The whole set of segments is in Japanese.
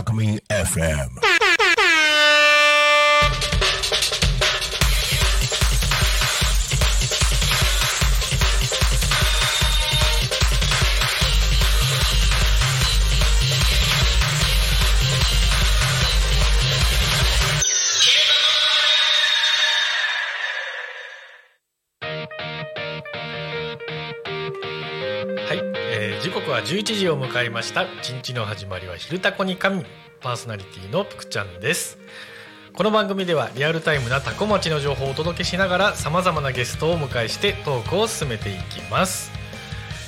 Alchemy FM. は11時を迎えました。一日の始まりは昼タコに神パーソナリティのぷくちゃんです。この番組ではリアルタイムなタコ町の情報をお届けしながらさまざまなゲストをお迎えしてトークを進めていきます、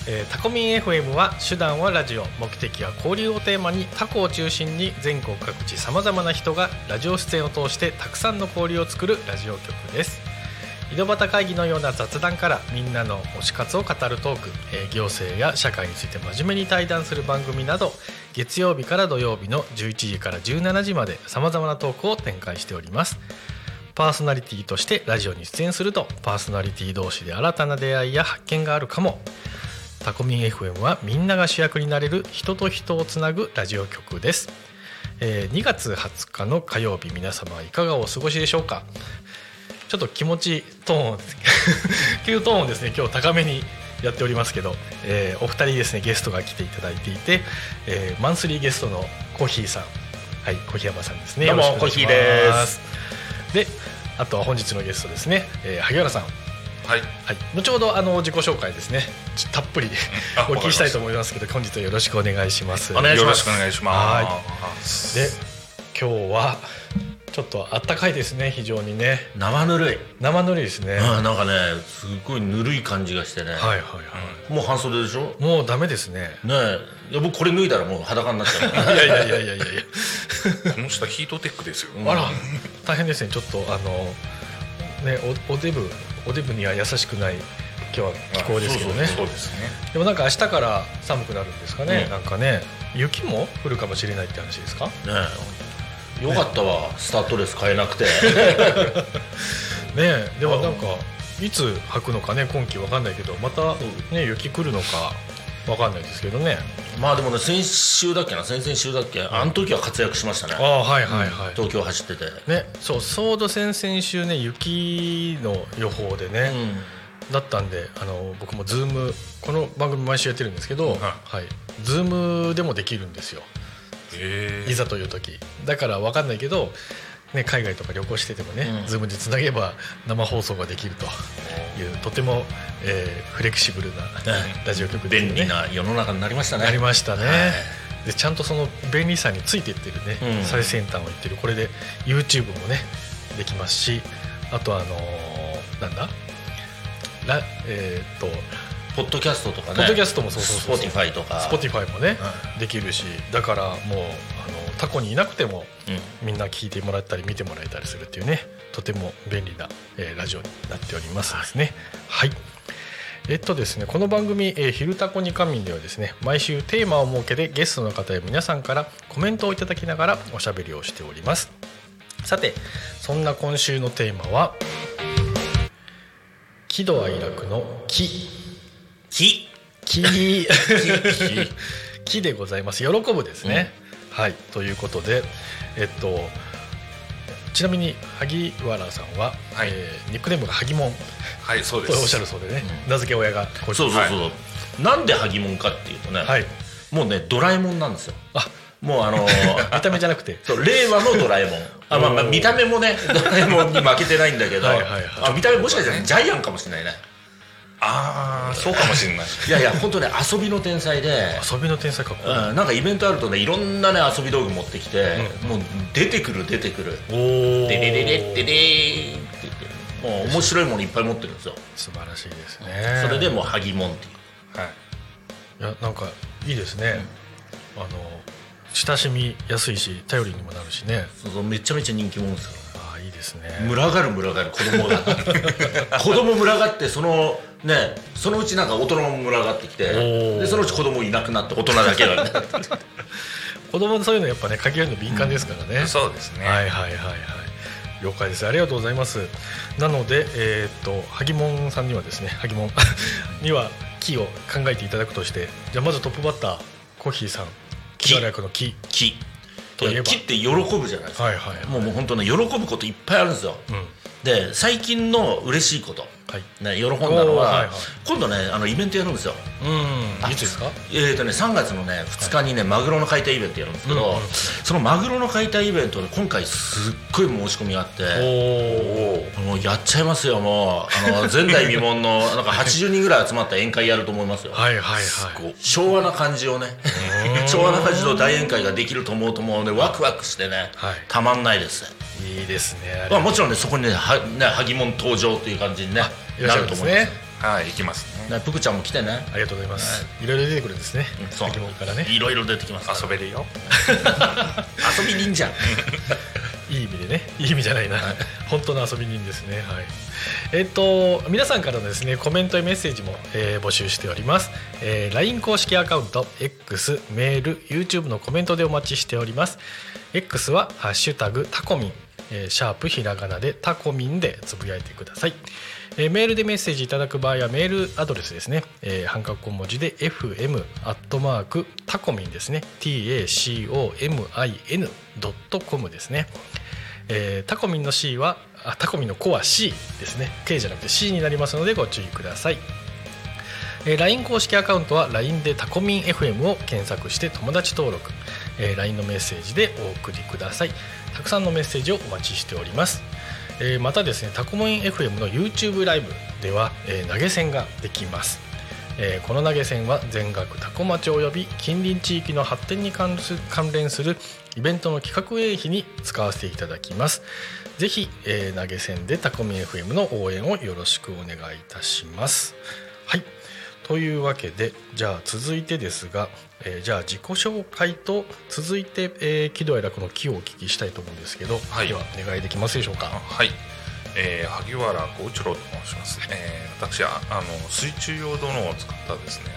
えータコミン FM は手段はラジオ目的は交流をテーマにタコを中心に全国各地さまざまな人がラジオ出演を通してたくさんの交流を作るラジオ局です。井戸端会議のような雑談からみんなの推し活を語るトーク、えー行政や社会について真面目に対談する番組など月曜日から土曜日の11時から17時までさまざまなトークを展開しております。パーソナリティとしてラジオに出演するとパーソナリティ同士で新たな出会いや発見があるかも。タコミン FM はみんなが主役になれる人と人をつなぐラジオ局です、えー2月20日の火曜日皆様いかがお過ごしでしょうか？ちょっと気持ちトーン急 トーンですね今日高めにやっておりますけど、えーお二人ですねゲストが来ていただいていて、えーマンスリーゲストのコーヒーさん。はいコーヒー山さんですね。どうもコーヒーです。であとは本日のゲストですね、えー萩原さん。はい。はい、後ほどあの自己紹介ですね。たっぷり あお聞きしたいと思いますけど本日はよろしくお願いします。お願いします。よろしくお願いします。で今日はちょっとあったかいですね非常にね。生ぬるい、生ぬるいですね、うん、なんかねすごいぬるい感じがしてね、はいはいはもう半袖でしょ？いもうダメですね。ねえ。いや僕これ脱いだらもう裸になっちゃう。いやいやいやいやいやこの下ヒートテックですよ。あら大変ですね。ちょっとあのねおおデブおデブには優しくない今日は気候ですけどね。そうですね。でもなんか明日から寒くなるんですかね、うんなんかね雪も降るかもしれないって話ですか？ねえよかったわ、スタッドレス買えなくて。ねえでもなんかいつ履くのかね今季わかんないけどまたね雪来るのかわかんないですけどね。まあでもね先週だっけな先々週だっけあの時は活躍しましたね。ああはいはいはい、東京走ってて。ねそうちょうど先々週ね雪の予報でね、だったんであの僕も Zoom この番組毎週やってるんですけど、はい、 Zoom でもできるんですよ。えいざという時。だから分かんないけど、ね、海外とか旅行しててもね、うん。 Zoom でつなげば生放送ができるというとても、えーフレキシブルなラジオ局でね。便利な世の中になりましたね。なりましたね、はい。でちゃんとその便利さについていってるね、うん。最先端をいってる。これで YouTube もねできますしあとあのーなんだ？ラえーっとポッドキャストとかね。ポッドキャストもそうそうそう Spotify とか。Spotify もね、うできるしだからもうあのタコにいなくてもうん。みんな聞いてもらったり見てもらえたりするっていうねとても便利な、えーラジオになっておりますですね。はい。えっとですねこの番組「えー昼タコに仮眠」ではですね毎週テーマを設けてゲストの方や皆さんからコメントをいただきながらおしゃべりをしております。さてそんな今週のテーマは喜怒哀楽の「喜」木。木。木。でございます。喜ぶですね、はい。ということでえっとちなみに萩原さんは、はい。えーニックネームが萩門。はい、そうです。とおっしゃるそうでね、名付け親がこそうそうそう、なんで萩門かっていうとね、はい。もうねドラえもんなんですよ。あ。もうあのー 見た目じゃなくて。そう令和のドラえもん。あ、まあ、まあ見た目もねドラえもんに負けてないんだけどはいはいはい。あ見た目もしかしたらジャイアンかもしれないねああ、そうかもしれない。いやいや本当ね遊びの天才で、遊びの天才かっこいい。うん、なんかイベントあるとねいろんなね遊び道具持ってきて、もう出てくる出てくる。おお「デレレレッデレー」って言って。もう面白いものいっぱい持ってるんですよ。素晴らしいですね。それでもうハギモンっていう。はい。いやなんかいいですね、あの親しみやすいし頼りにもなるしね。そうそうめちゃめちゃ人気者ですよですね。群がる群がる子供が。子供群がってそのねそのうちなんか大人も群がってきてー。でそのうち子供いなくなって大人だけなんで子供のそういうのやっぱね限られるの敏感ですからね、そうですね。はいはいはいはい。了解です。ありがとうございます。なのでえーっと萩門さんにはですね 萩門 には木を考えていただくとしてじゃあまずトップバッターコッヒーさん。木木原役の木。木といえば。木って喜ぶじゃないですか、はいはいもうもう本当ね喜ぶこといっぱいあるんですよ、うん。で最近の嬉しいこと。はいね、喜んだのは、はいはい。今度ねあのイベントやるんですよ。うん。いつですか？えーとね、3月のね2日にね、マグロの解体イベントやるんですけど、うんうんそのマグロの解体イベントで今回すっごい申し込みがあっておおもうやっちゃいますよもう。あの 前代未聞のなんか80人ぐらい集まった宴会やると思いますよ、はいはいはい。昭和な感じをね 昭和な感じの大宴会ができると思うともうねワクワクしてね、はい。たまんないです、いいですねまあ、もちろんねそこにねはね萩門登場という感じに、ね、いらっしゃると思います。ねはい行きますね。ねぷくちゃんも来てね。ありがとうございます、い、ろいろ出てくるんですね。そう。からね。いろいろ出てきます。遊べるよ。遊び人じゃんいい意味でね。いい意味じゃないな、本当の遊び人ですね。はい。えっと皆さんからのですねコメントやメッセージも、えー募集しております、えー LINE 公式アカウント X メール YouTube のコメントでお待ちしております。X は「ハッシュタグタコミン」えーシャープひらがなでタコミンでつぶやいてください、えーメールでメッセージいただく場合はメールアドレスですね、えー半角小文字で FM アットマークタコミンですね。TACOMIN.com ですね。えータコミンの C はあタコミンの子は C ですね。K じゃなくて C になりますのでご注意ください、えー LINE 公式アカウントは LINE でタコミン FM を検索して友達登録、えー LINE のメッセージでお送りください。たくさんのメッセージをお待ちしております。えーまたですねタコモイン FM の YouTube ライブでは、えー投げ銭ができます。えーこの投げ銭は全額タコ町及び近隣地域の発展に関す関連するイベントの企画営費に使わせていただきます。ぜひ、えー投げ銭でタコミン FM の応援をよろしくお願いいたします。はい。というわけでじゃあ続いてですが、えーじゃあ自己紹介と続いて、えー喜怒哀楽の木をお聞きしたいと思うんですけど、はい。ではお願いできますでしょうか？あはい、えー、萩原幸一郎と申します、えー、私はあの水中用ドローンを使ったですね、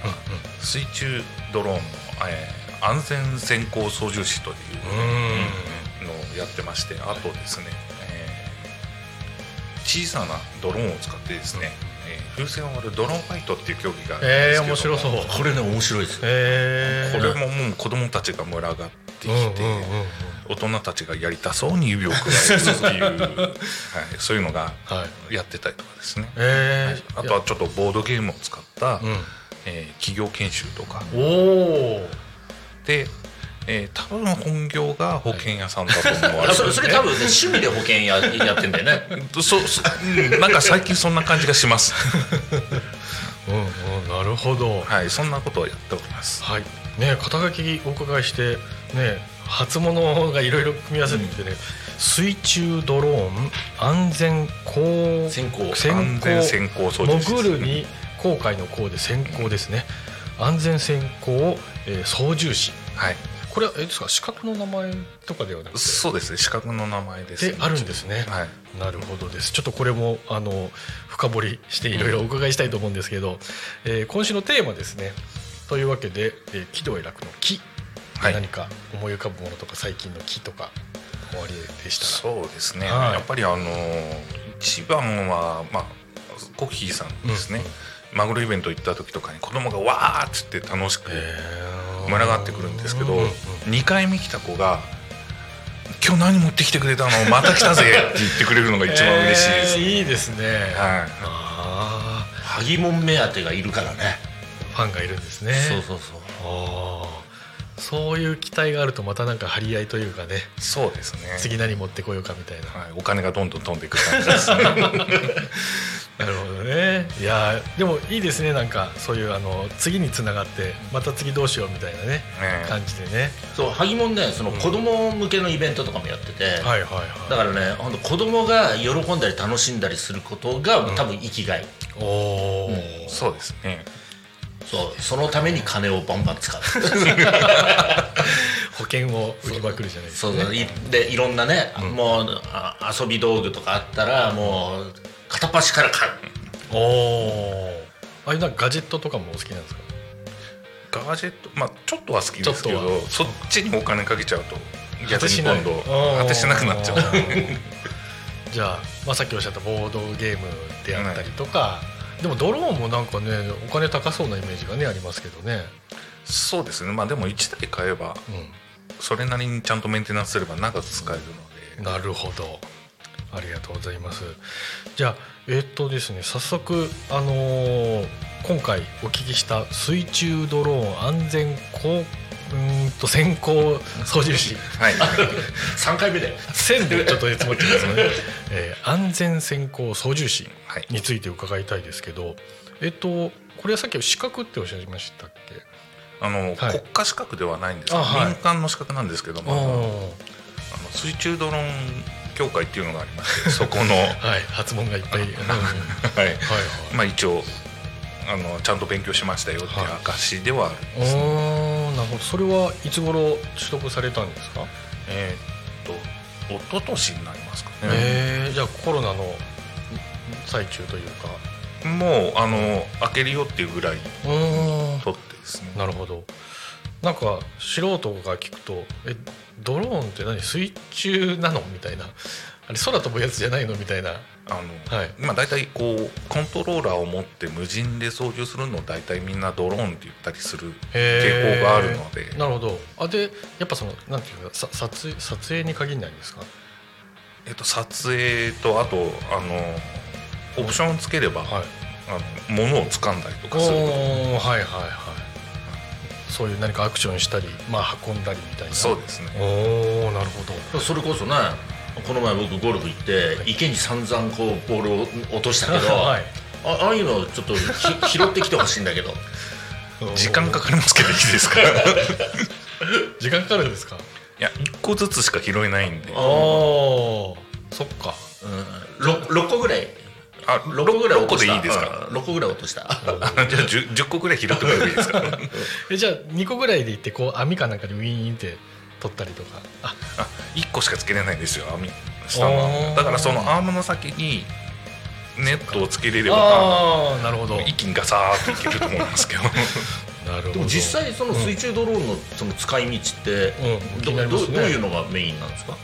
水中ドローンの、えー、安全先行操縦士というのをやってましてあとですね、えー小さなドローンを使ってですね、えー風船を割るドローンファイトっていう競技があるんえー、ですけども面白そう。これね面白いです。えー、これももう子供たちが群がってきて、うんうんうん大人たちがやりたそうに指をくわえるっていう、はい、そういうのがはいやってたりとかですね、えー、あとはちょっとボードゲームを使った、うえー企業研修とか。ん、おおで、えー多分本業が保険屋さんだと思われる、あそれそれ多分ね趣味で保険ややってんだよね。そうそううんなんか最近そんな感じがします。うんうんなるほど。はいそんなことをやっております。はい。ね肩書きお伺いしてね初物がいろいろ組み合わせてきてね、水中ドローン安全航先行。先安全先行潜るに航海の航で先行ですね。安全先行、えー操縦士。はいこれはえですか？資格の名前とかではなくて？そうですね。資格の名前です、であるんですね。はい。なるほどです。ちょっとこれもあの深掘りしていろいろお伺いしたいと思うんですけど、えー今週のテーマですね。というわけで、えー喜怒哀楽の木、はい。何か思い浮かぶものとか最近の木とかおありでしたら？そうですね、はい。やっぱりあの一番はまあコッヒーさんですね、マグロイベント行った時とかに子供がわーっつって楽しく群がってくるんですけど、2回目来た子が「今日何持ってきてくれたのまた来たぜ」って言ってくれるのが一番嬉しいです、えーいいですね、はいあ萩門目当てがいるからねファンがいるんですねそうそうそうあーそういう期待があるとまたなんか張り合いというかねそうですね次何持ってこようかみたいなはい、お金がどんどん飛んでいく感じですねなるほどね。いやーでもいいですね。なんかそういうあの次につながってまた次どうしようみたいなねね。感じでね。そう萩門ねその子供向けのイベントとかもやってて、はいはいはい。だからね本当子供が喜んだり楽しんだりすることが多分生きがい、おお、そうですね。そうそのために金をバンバン使う。保険を売りまくるじゃないですか、ね、そうそう。いでいろんなね、もうあ遊び道具とかあったらもう片っ端から買う。おおあれなんかガジェットとかもお好きなんですか？ガジェットまあちょっとは好きですけどそっちにお金かけちゃうと逆に今度果てしなくなっちゃう。じゃあ、まあ、さっきおっしゃったボードゲームであったりとか、でもドローンもなんかねお金高そうなイメージがねありますけどね、そうですね。まあでも1台買えばうそれなりにちゃんとメンテナンスすれば長く使えるので。ん、なるほどありがとうございます。じゃあえーっとですね早速あのー今回お聞きした水中ドローン安全高うーんと先行操縦士。はい。3回目で線でちょっと積もってますので、えー安全先行操縦士はい。について伺いたいですけどえっとこれはさっき資格っておっしゃいましたっけ？あの、はい。国家資格ではないんです。はい。民間の資格なんですけども、あの水中ドローン協会っていうのがありまして そこの、はいはい発問がいっぱい、うん。はいはい。まあ、一応あのちゃんと勉強しましたよっていうはい。証ではあるんです、おーなるほど。それはいつ頃取得されたんですか、えーっと一昨年になりますかね、えーじゃあコロナの最中というか。もうあの開けるよっていうぐらいうん取ってですね。なるほど。なんか素人が聞くと「えドローンって何？水中なの?」みたいな。あれ空飛ぶやつじゃないの？みたいな。あの、はい。まあ大体こうコントローラーを持って無人で操縦するのを大体みんなドローンって言ったりする傾向があるので。なるほど。あでやっぱそのなんていうかさ撮影撮影に限らないんですか？えっと、撮影とあとあのオプションをつければ、はい。あの物を掴んだりとおかするはいはいはいそういう何かアクションしたりまあ運んだりみたいな。そうですね。おおなるほど。それこそねこの前僕ゴルフ行って池に散々こうボールを落としたけど、はい。あああいうのちょっとひ 拾ってきてほしいんだけど。時間かかりますけどいいですか？い 時間かかるんですか？や1個ずつしか拾えないんで。ああそっか。うん、6, 6個ぐらいあ6個ぐらい6個落とした。でいいですかうん。6個ぐらい落とした。あ じゃあ 10, 10個ぐらい拾ってくればいいですか？えじゃあ2個ぐらいでいってこう網かなんかでウィーンって取ったりとか。ああ1個しかつけれないんですよ網。下のだからそのアームの先にネットをつけれればああなるほど。一気にガサーッといけると思いますけど。なるほどでも実際その水中ドローンのその使い道って、うんどういうのがメインなんですか？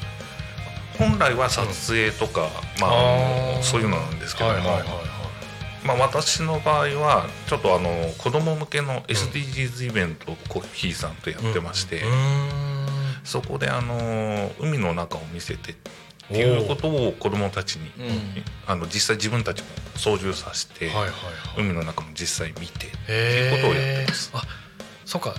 本来は撮影とか、まあそういうのなんですけども、まあ、私の場合はちょっとあの子供向けの SDGs イベントをコッヒーさんとやってまして、そこであの海の中を見せてっていうことを子供たちに、うん。あの実際自分たちも操縦させて、海の中も実際見てってへいうことをやってます。あそっか。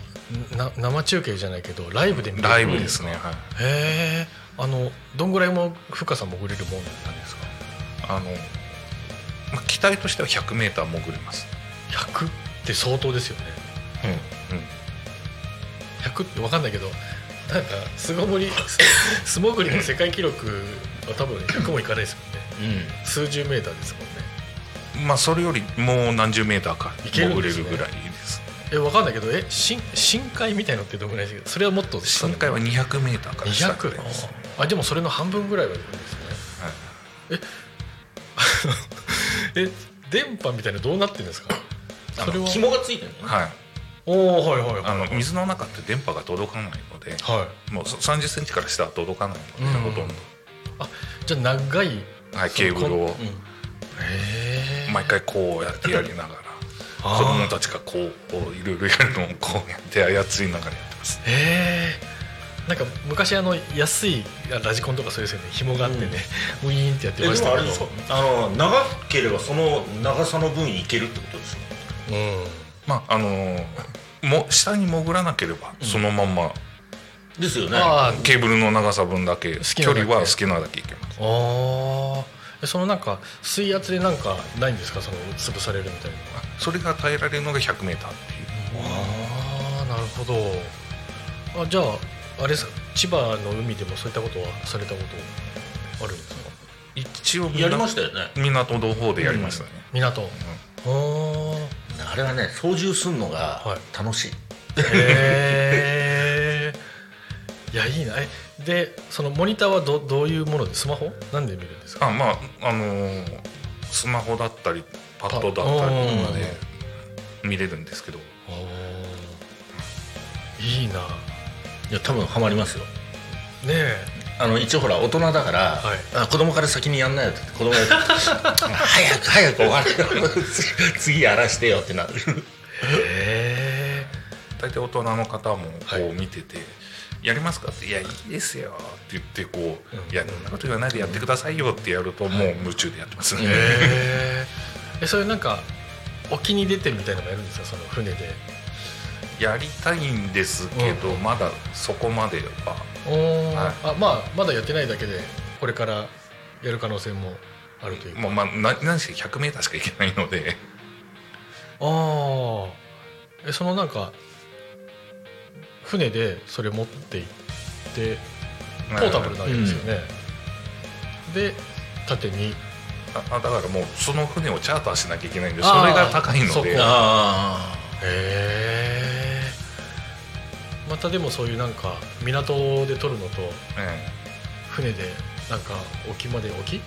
な生中継じゃないけどライブで見れる。ライブですね、はい、へえあのどんぐらいも深さ潜れるもんなんですか？あの、まあ、機体としては 100m 潜れます、100って相当ですよね。うんうん、100って分かんないけどなんか素潜り 素潜りの世界記録は多分100もいかないですもんね。数十メーターですもんね。まあそれよりもう何十メーターか潜れるぐらいえ分かんないけどえ深深海みたいのってどんぐらいですか？それはもっと深海は 200m から下ぐらい200です、あでもそれの半分ぐらいはいるんですね。え 電波みたいなのどうなってるんですか？あそれは？の紐がついてるのね。はい、おおはいはいはい。あの水の中って電波が届かないのではい。もう3 0ンチから下は届かないので、うん。ほとんど、じゃあ長いはい、ケーブルをへえ毎回こうやってやりながら子供たちがこうこういろいろやるのをこうやって操りながらやってます。へえなんか昔あの安いラジコンとかそうですよね紐があってね、ウィーンってやってえましたけど。でもあの長ければその長さの分いけるってことですか？うん。まああのーも下に潜らなければそのまんま、ですよね。ああケーブルの長さ分だけ距離は好きなだけいけます。あー。でそのなんか水圧でなんかないんですか？その潰されるみたいな。のがそれが耐えられるのが 100m っていう。ああなるほど。あじゃああれ千葉の海でもそういったことはされたことあるんですか？一応やりましたよね。港の方でやりましたね、港。おー。あれはね操縦するのがはい。楽しい、へえいやいいな。えでそのモニターはどどういうものでスマホ？なんで見るんですか？あまああのースマホだったりパッドだったりとかで見れるんですけど。いいな。いや多分ハマりますよ。ねえ。あの一応ほら大人だから、はい。あ子供から先にやんないよって子供が 早く早く終われよ 次やらしてよってなる。へ大体大人の方もこはい。う見てて「やりますか?」って「いやいいですよ」って言ってこう「うん。いやそんなこと言わないでやってくださいよ」ってやるともう夢中でやってますね、えへえそれなんか沖に出てみたいなのもやるんですか？その船で。やりたいんですけど、まだそこまでは。はい。あまあまだやってないだけでこれからやる可能性もあるというか。もうまあな何しろ 100m しか行けないので。ああえそのなんか船でそれ持って行ってポータブルなわけですよね、で縦に。ああだからもうその船をチャーターしなきゃいけないんでそれが高いので。へえまたでもそういうなんか港で撮るのとえ船でなんか沖まで沖え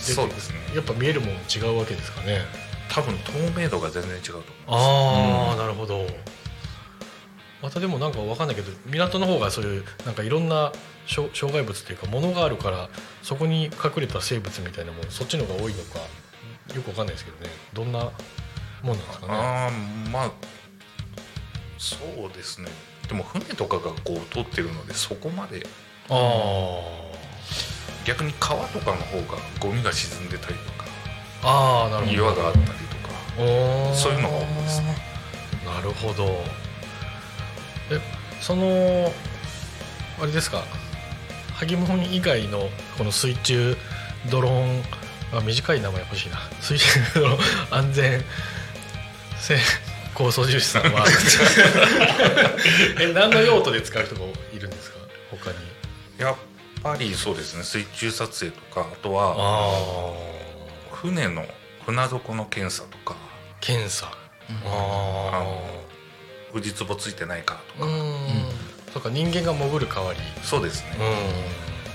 そうですね。やっぱ見えるもん違うわけですかね。多分透明度が全然違うと思います。ああ、なるほどまたでもなんかわかんないけど港の方がそういうなんかいろんな障障害物っていうかものがあるからそこに隠れた生物みたいなものそっちの方が多いのかよくわかんないですけどね。どんなもんなんですかねああまあそうですね。でも船とかがこう通ってるのでそこまで。あ逆に川とかの方がゴミが沈んでたりとかあなるほど。岩があったりとかそういうのが多いですね。なるほどえそのあれですか？萩門以外のこの水中ドローンあ短い名前欲しいな。水中ドローン安全性高操縦士さんは。え何の用途で使う人がいるんですか？他に。やっぱりそうですね。水中撮影とかあとは船の船底の検査とか。検査。ああの藤壺ついてないかとか。あうん。そうか人間が潜る代わり。そうですね。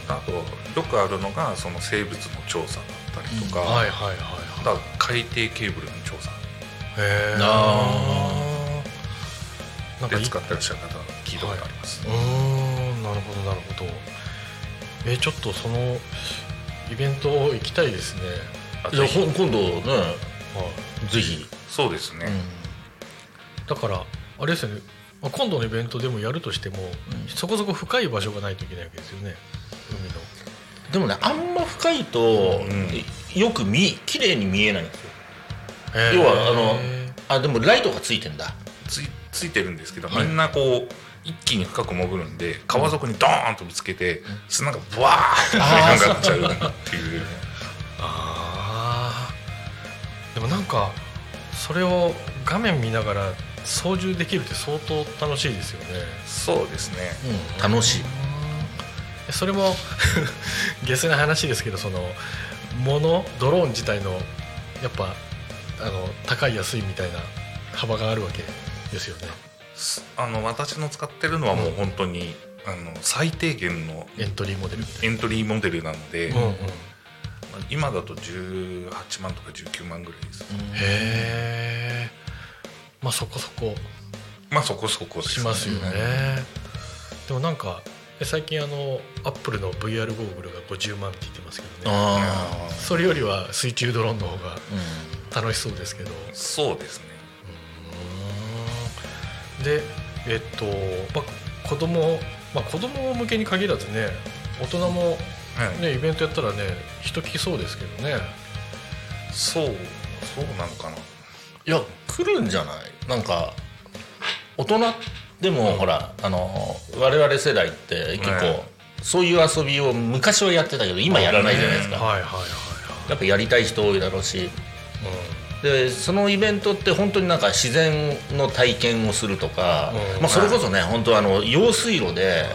うあとよくあるのがその生物の調査だったりとか、ん。はいはいはいは海底ケーブルの調査。へえあなんかいで使ってらっしゃる方聞いたことあります、うーん。なるほどなるほど。えちょっとそのイベント行きたいですね。あいやほん今度ねはい。ぜひ、そうですね、だからあれですよね。まあ今度のイベントでもやるとしても、そこそこ深い場所がないといけないわけですよね。海の。でもねあんま深いと、うん。よく見綺麗に見えないんですよ。へー。要はあのあでもライトがついてんだ。ついついてるんですけど、はい。みんなこう一気に深く潜るんで川底にドーンとぶつけて砂がブワーッとあー上がっちゃうっていう。あー。でもなんかそれを画面見ながら操縦できるって相当楽しいですよね。そうですね。うん。楽しい。えそれも 下世な話ですけどそのものドローン自体のやっぱあの高い安いみたいな幅があるわけですよね。すあの私の使ってるのはもう本当に、あの最低限のエントリーモデルエントリーモデルなので、な、うんうん、へ今だと18万とか19万ぐらいです、えまあそこそこ。まあそこそこですしますよね、でもなんかえ最近あのアップルの VR ゴーグルが50万って言ってますけどね。それよりは水中ドローンの方がう楽しそうですけど。そうですね。でえっと、まあ、子供まあ子供向けに限らずね大人もはいねイベントやったらね人来そうですけどね。そうそうなのかな。んいや来るんじゃない？なんか大人でも、ほらあの我々世代って結構、ね。そういう遊びを昔はやってたけど今やらないじゃないですか、はいはいはいはやっぱやりたい人多いだろうし。でそのイベントって本当になんか自然の体験をするとか、うん。まあ、それこそね本当あの用水路で、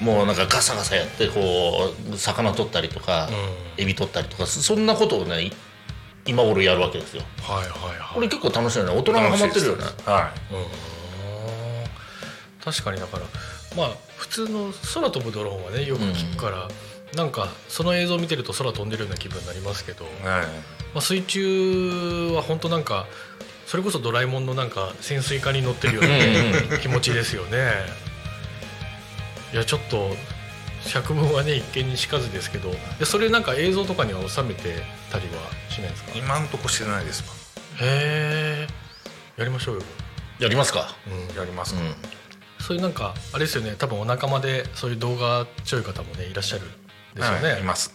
もうなんかガサガサやってこう魚取ったりとか、エビ取ったりとかそそんなことをねい今頃やるわけですよ。はいはいはい。これ結構楽しいよね。大人がハマってるよね。は確かにだからまあ普通の空飛ぶドローンはねよく聞くから、なんかその映像を見てると空飛んでるような気分になりますけど、まい。はいあ、水中は本当なんかそれこそドラえもんのなんか潜水艦に乗ってるような気持ちですよね。いやちょっと百聞はね一見にしかずですけどでそれなんか映像とかには収めてたりはしないですか？へ今んとこしてないです。えやりましょうよ、やりますか？うんやりますか、うん。そういうなんかあれですよね。多分お仲間でそういう動画強い方もねいらっしゃるんですよね、はいいますね。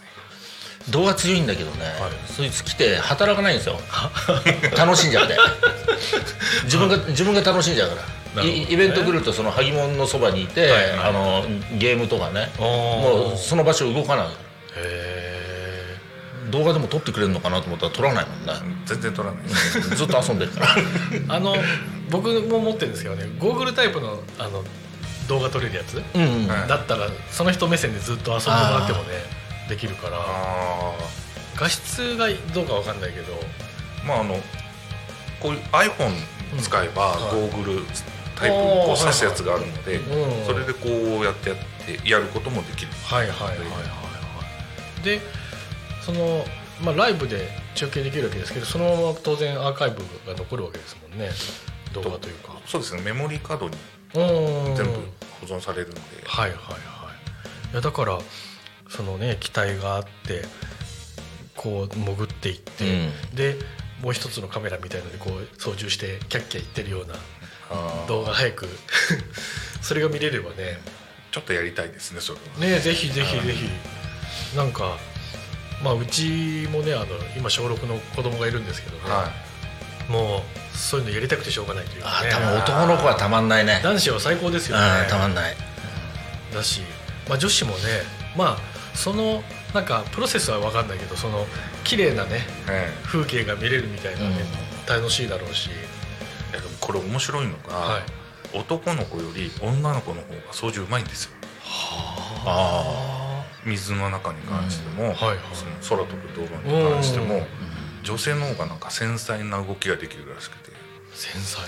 動画強いんだけどね、はい。そいつ来て働かないんですよ。楽しんじゃって。自分が自分が楽しんじゃうからイイベント来るとその萩門のそばにいて、あのゲームとかね。もうその場所動かない。へ動画でも撮ってくれるのかなと思ったら撮らないもんね。全然取らない。ずっと遊んでるから。ー あの僕も持ってるんですけどねゴーグルタイプのあの動画撮れるやつ、だったらその人目線でずっと遊んでもらってもねできるから。あ画質がどうかわかんないけど。あまああのこういう iPhone 使えば、はい。ゴーグルタイプこおー。う挿すやつがあるので、うん。それでこうやってやってやることもできる。はいはいはいはいはい。でその、まあ、ライブで中継できるわけですけどそのまま当然アーカイブが残るわけですもんね。動画というか。そうですね。メモリーカードにうん。全部保存されるんで、はいはいはい。いやだからそのね機体があってこう潜っていって、でもう一つのカメラみたいのでこう操縦してキャッキャ言ってるような動画早く。それが見れればね。ちょっとやりたいですねそれは。ねぜひぜひぜひ。なんかまあうちもねあの今小6の子供がいるんですけどね、はもうそういうのやりたくてしょうがないというかね。あ多分男の子はたまんないね。男子は最高ですよね。あたまんない。だし、まあ、女子もねまあそのなんかプロセスは分かんないけどその綺麗なねい、え。風景が見れるみたいなね、楽しいだろうし、これ面白いのが、はい、男の子より女の子の方が操縦うまいんですよ。あ。水の中に関しても、はいはい。その空飛ぶ道路に関しても、うん。女性の方がなんか繊細な動きができるらしくて。繊細。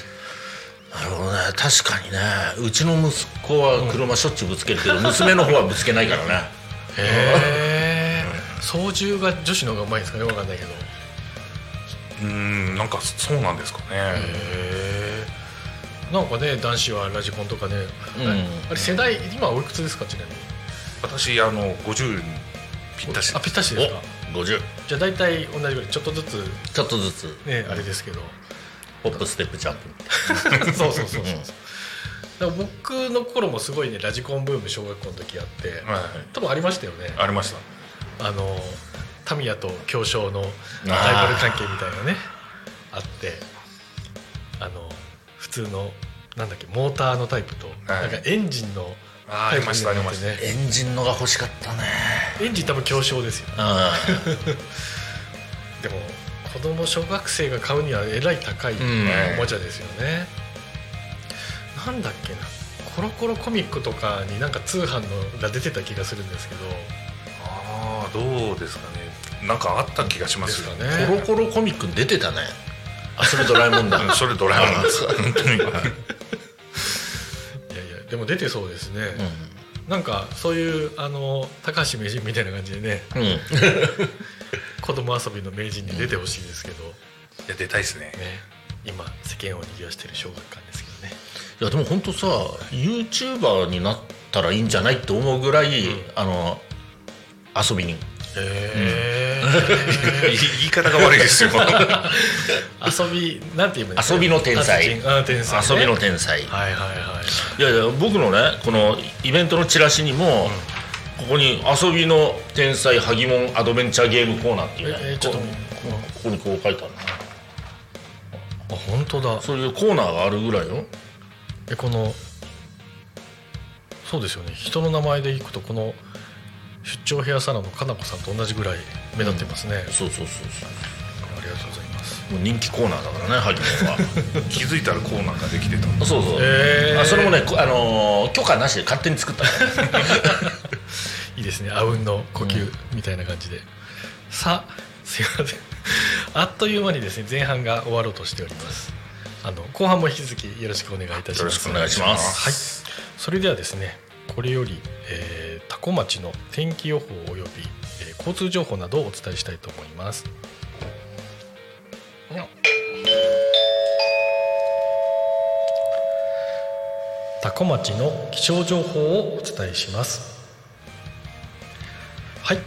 あなるほどね。確かにね。うちの息子は車しょっちゅうぶつけるけど、娘の方はぶつけないからね。へえ。操縦が女子の方がうまいんですかね？分かんないけど。うーんなんかそうなんですかね、へえなんかね男子はラジコンとかね、うん。あれ世代今おいくつですかちなみに？私あの50にぴったしあぴったしですか？お50じゃあ大体同じぐらいちょっとずつ。ちょっとずつ。ねあれですけど。ホップステップジャンプ。そうそうそうそう、だから僕の頃もすごいねラジコンブーム小学校の時あって、はい多分ありましたよね。ありました。あのタミヤと京商のライバル関係みたいなねあって。あの普通のなんだっけモーターのタイプと、はい。なんかエンジンのタイプあーありましたみたいなのってね。エンジンのが欲しかったね。エンジン多分京商ですよう でも子供小学生が買うにはえらい高いん。おもちゃですよね、なんだっけな。コロコロコミックとかになんか通販のが出てた気がするんですけど。ああどうですかね。なんかあった気がします。よね。コロコロコミック出てたね遊びドラえもんだ。うんそれドラえもんです本当に。い。やいやでも出てそうですね、なんかそういうあの高橋名人みたいな感じでね。うん、うん、子供遊びの名人に出てほしいですけど、いや出たいですね。ね。今世間を賑わしてる小学館ですけどね。いやでも本当さ YouTuber になったらいいんじゃないって思うぐらい、あの遊びにへ言い言い方が悪いですよ。遊びなんて言えばいい遊びの天才。遊びの天才、はいはいはいい。やいや僕のねこのイベントのチラシにも、ここに「遊びの天才ハギモンアドベンチャーゲームコーナー」っていうねええちょっとここここにこう書いてあるあ本当だ。そういうコーナーがあるぐらいよ。えこのそうですよね。人の名前でいくとこの出張ヘアサロンのかなこさんと同じぐらい目立ってますね、そうそうそうありがとうございます。そうもう人気コーナーだからね萩野は。気づいたらコーナーができてた。そうそう、へー。あそれもね、こあのー許可なしで勝手に作った。いいですね。あうんの呼吸みたいな感じで、さあすいません。あっという間にですね前半が終わろうとしております。あの後半も引き続きよろしくお願いいたします。よろしくお願いします。はい。それではですねこれより、えー、多古町の天気予報および、えー交通情報などをお伝えしたいと思います。多古町の気象情報をお伝えします。はい。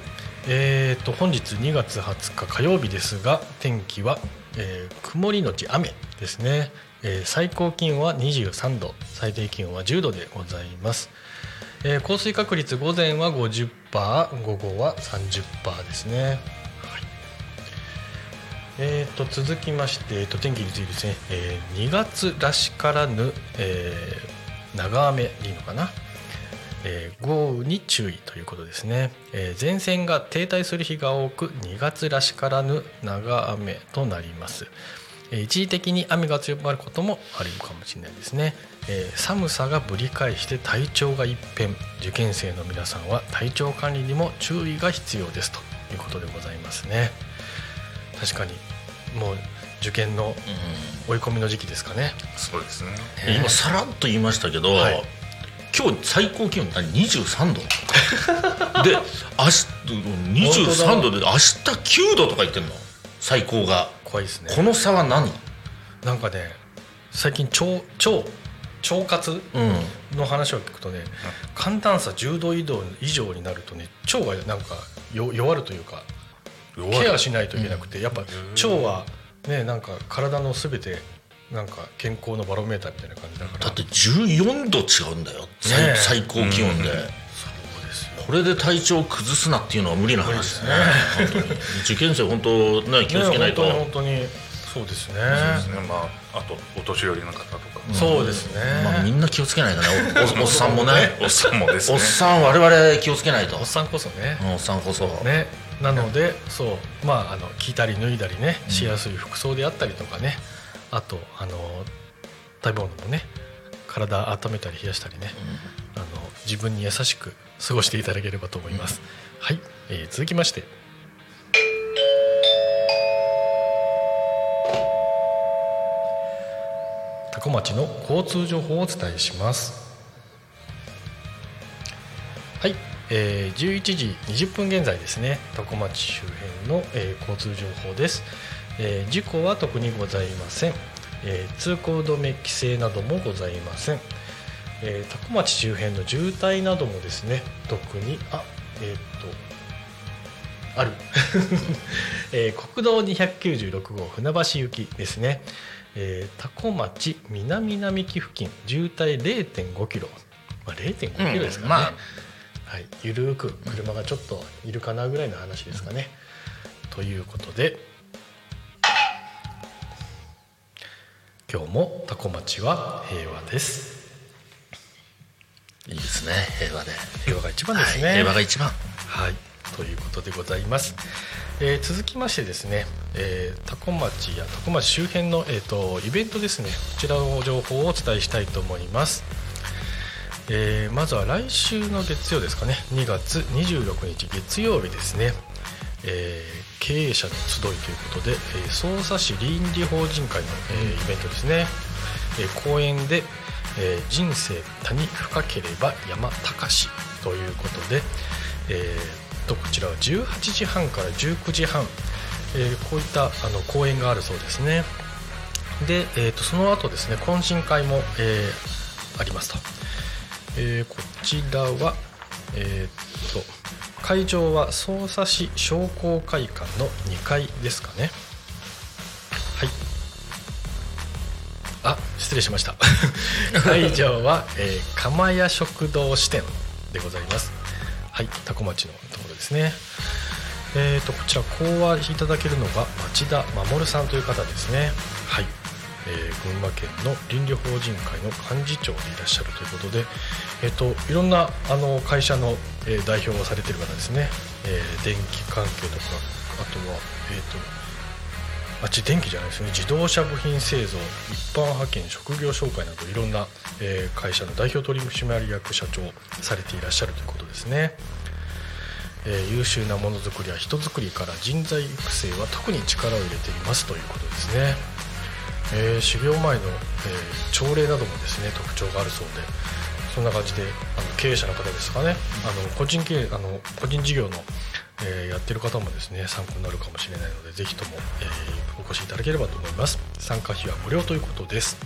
えー、と本日2月20日火曜日ですが天気は、えー曇りのち雨ですね、えー最高気温は23度最低気温は10度でございます、えー降水確率午前は50%午後は30%ですね、はい。えー、と続きまして、えー、と天気についてですね、えー2月らしからぬ、えー長雨でいいのかな、えー豪雨に注意ということですね、えー前線が停滞する日が多く2月らしからぬ長雨となります、一時的に雨が強まることもあるかもしれないですね、えー寒さがぶり返して体調が一変。受験生の皆さんは体調管理にも注意が必要ですということでございますね。確かにもう受験の追い込みの時期ですかね、そうですね。で今さらっと言いましたけど、はい。今日最高気温何23度。で明日23度で明日9度とか言ってんの。最高が怖いですね。この差は何？なんかね最近腸腸腸活うん。の話を聞くとね、寒暖差10度以上以上になるとね腸がなんかよ弱るというかケアしないといけなくて、やっぱ腸はねなんか体の全てなんか健康のバロメーターみたいな感じだから。だって14度違うんだよ、最ねえ。最高気温で、そうですよこれで体調を崩すなっていうのは無理な話だね。本当に。受験生本当ね気をつけないと、ね本当に本当にそうですね。そうですね。まああとお年寄りの方とか。そうですね、まあ、みんな気をつけないとね。おおおっさんもね。おっさんもですね。おっさん我々気をつけないと。おっさんこそね、おっさんこそ、ね。なのでそう。まああの着たり脱いだりねしやすい服装であったりとかね、あとあの食べ物もね体温めたり冷やしたりね、あの自分に優しく過ごしていただければと思います、はい、えー続きまして。多古町の交通情報をお伝えします。はい、えー、11時20分現在ですね。多古町周辺の、えー交通情報です、えー事故は特にございません、えー通行止め規制などもございません、えー多古町周辺の渋滞などもですね特にあえーっとある、えー国道296号船橋行きですね、えー、多古町南並木付近渋滞0.5キロ、まあ、0.5キロですかね、うんまあ。はい、ゆるーく車がちょっといるかなぐらいの話ですかね。ということで。今日も多古町は平和です。ですね平和で。平和が一番ですね。はい、平和が一番。はい、ということでございます。えー続きましてですね、えー、多古町や多古町周辺の、えー、とイベントですね。こちらの情報をお伝えしたいと思います。えーまずは来週の月曜ですかね。2月26日月曜日ですね、えー経営者の集いということで、えー匝瑳市倫理法人会の、えーイベントですね、えー講演で、えー人生他に深ければ山高し」ということで、えーとこちらは18時半から19時半、えーこういったあの講演があるそうですね。で、えー、とその後ですね懇親会も、えーありますと、えこちらはえー、と会場は匝瑳市商工会館の2階ですかね。あ失礼しました。会場は、えー、釜屋食堂支店でございます。はい多古町のところですね。えー、とこちら講話いただけるのが町田守さんという方ですね。はい。えー群馬県の倫理法人会の幹事長でいらっしゃるということで、えっといろんなあの会社の、えー代表をされてる方ですね、えー電気関係とかあとは、えっとあっち電気じゃないですね。自動車部品製造一般派遣職業紹介などいろんな、え会社の代表取締役社長されていらっしゃるということですね、え優秀なものづくりや人づくりから人材育成は特に力を入れていますということですね、えー修行前の、え朝礼などもですね特徴があるそうでそんな感じであの経営者の方ですかね。あの個人経営あの個人事業の、えーやってる方もですね参考になるかもしれないのでぜひとも、えーお越しいただければと思います。参加費は無料ということです。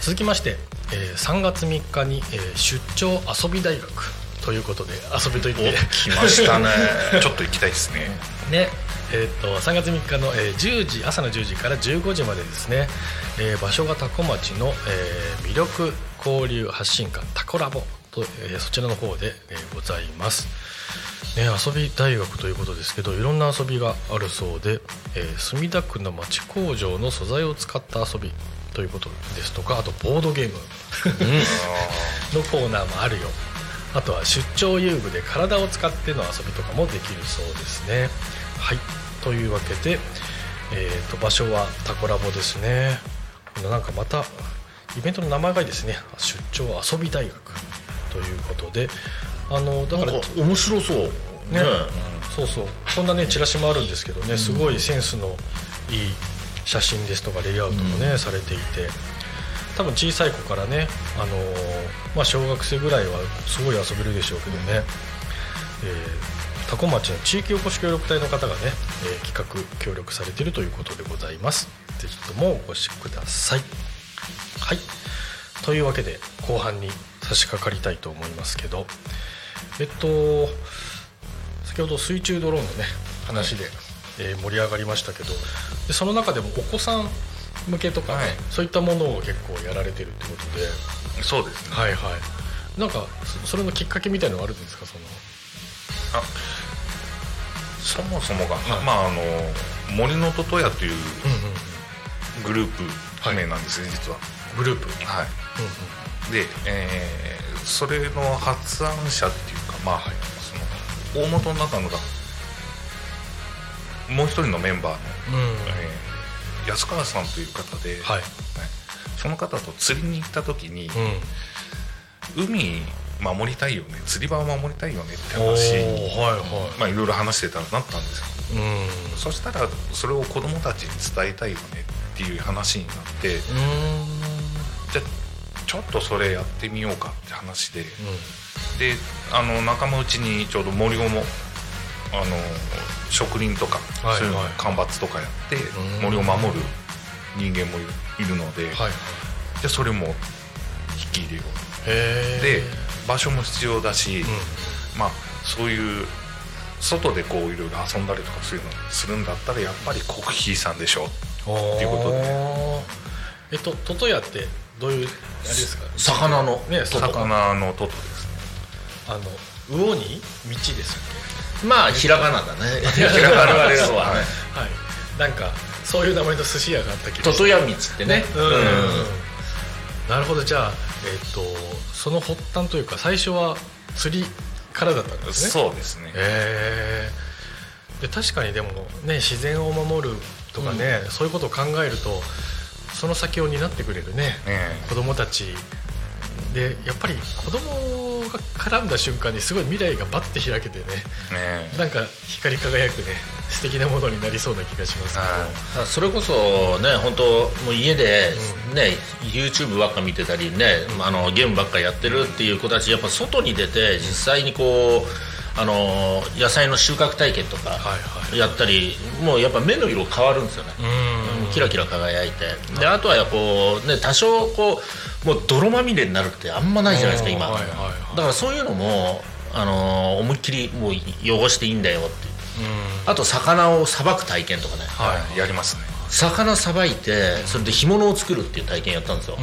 続きまして、えー3月3日に、えー出張遊び大学ということで遊びといって。来ましたね。ちょっと行きたいですね。ねえー、と3月3日の、えー10時朝の10時から15時までですね、えー場所が多古町の、えー魅力交流発信館タコラボと、えーそちらの方で、えーございます、ね、遊び大学ということですけどいろんな遊びがあるそうで、えー墨田区の町工場の素材を使った遊びということですとかあとボードゲーム のコーナーもあるよ。あとは出張遊具で体を使っての遊びとかもできるそうですね。はい。というわけで、えー、と場所はタコラボですね。なんかまたイベントの名前がいいですね。出張遊び大学ということであのだから面白そう。ね、そうそう。こんなねチラシもあるんですけどねすごいセンスのいい写真ですとかレイアウトもね、されていて多分小さい子からね、あのーまあ、小学生ぐらいはすごい遊べるでしょうけどね、えー多古町の地域おこし協力隊の方がね、えー企画協力されているということでございます。ぜひともお越しください。はい。というわけで後半に差し掛かりたいと思いますけど。えっと先ほど水中ドローンのね話で、えー盛り上がりましたけどでその中でもお子さん向けとかね、はい。そういったものを結構やられてるってことで。そうですね。はいはい。なんかそそれのきっかけみたいのはあるんですか？その。あそもそもが、まああの森のトトヤというグループ名なんですね、実は。グループ？はいで、えーそれの発案者っていうかまあ、その大元の中のがもう一人のメンバーの、うん。うんえー安川さんという方で、はい。その方と釣りに行った時に、うん。海守りたいよね釣り場を守りたいよねっておー話はまあいろいろ話してたらなったんですよ。いはいうん。そしたらそれを子供たちに伝えたいよねっていう話になってじゃあちょっとそれやってみようかって話で。うであの仲間内にちょうど森尾もあの植林とか、はいそういうのはい間伐とかやってうん。森を守る人間もいるので、んはいはい。じゃあそれも引き入れよ。へえうで場所も必要だし、うまあそういう外でこういろいろ遊んだりとかするのするんだったらやっぱり国費さんでしょんっていうことで。えっとトトヤってどういうあれですか？魚のね魚のトトです。ねあの魚に道ですっまあひらがなだね。ひらがな。ですはねけはい。なんかそういう名前の寿司屋があった気がトトヤ道ってね。うん。なるほど。じゃあえっとその発端というか最初は釣りからだったんですね。そうですね。へえで確かにでもね自然を守るとかね、そういうことを考えるとその先を担ってくれるねね子供たちでやっぱり子供が絡んだ瞬間にすごい未来がバッて開けてねねなんか光り輝くね素敵なものになりそうな気がします。けど、はい。それこそね本当もう家でね、YouTube ばっか見てたりね、あのゲームばっかやってるっていう子たちやっぱ外に出て実際にこうあの野菜の収穫体験とかはいはい。やったりもうやっぱ目の色変わるんですよね、うんキラキラ輝いて。であとはこうね多少こうもう泥まみれになるってあんまないじゃないですか今、はいはいはい。だからそういうのもあの思いっきりもう汚していいんだよって。あと魚をさばく体験とかね。はいやりますね。魚さばいてそれで干物を作るっていう体験やったんですよ。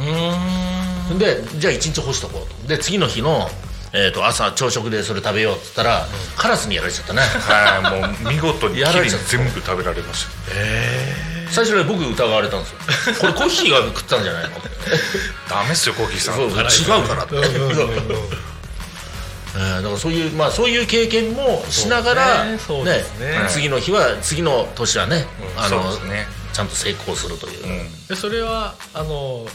うん。でじゃあ一日干しとこうと。で次の日の、えー、と朝朝食でそれ食べようっつったら、カラスにやられちゃったね。はいもう見事にやられ全部食べられましえ最初ね僕疑われたんですよ。これコッヒーが食ったんじゃないの？ってダメっすよコーヒーさん。そう違うからって、えーだからそういうまあそういう経験もしながらねね。ね次の日は次の年はね、あのそうですね。ちゃんと成功するという、うん。でそれはあの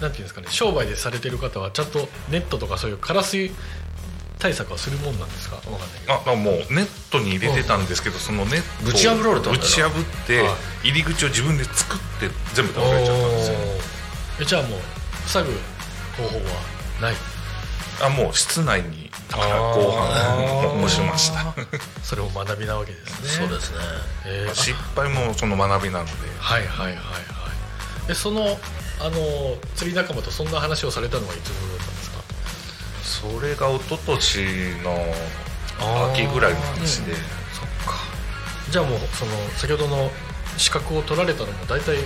なんていうんですかね商売でされてる方はちゃんとネットとかそういうカラス対策はするもんなんですか？わかんないけど。あまあもうネットに入れてたんですけどそのネットをぶち破られたんだよぶち破っては入り口を自分で作って全部食べられちゃったんですよ。えじゃあもう塞ぐ方法はない？あもう室内にだからあー後半もしました。それも学びなわけですね。そうですね。えー。失敗もその学びなので。はいはいはいはいでそのあの釣り仲間とそんな話をされたのはいつ頃だったんですかそれが一昨年の秋ぐらいの話で。そっか。じゃあもうその先ほどの資格を取られたのも大体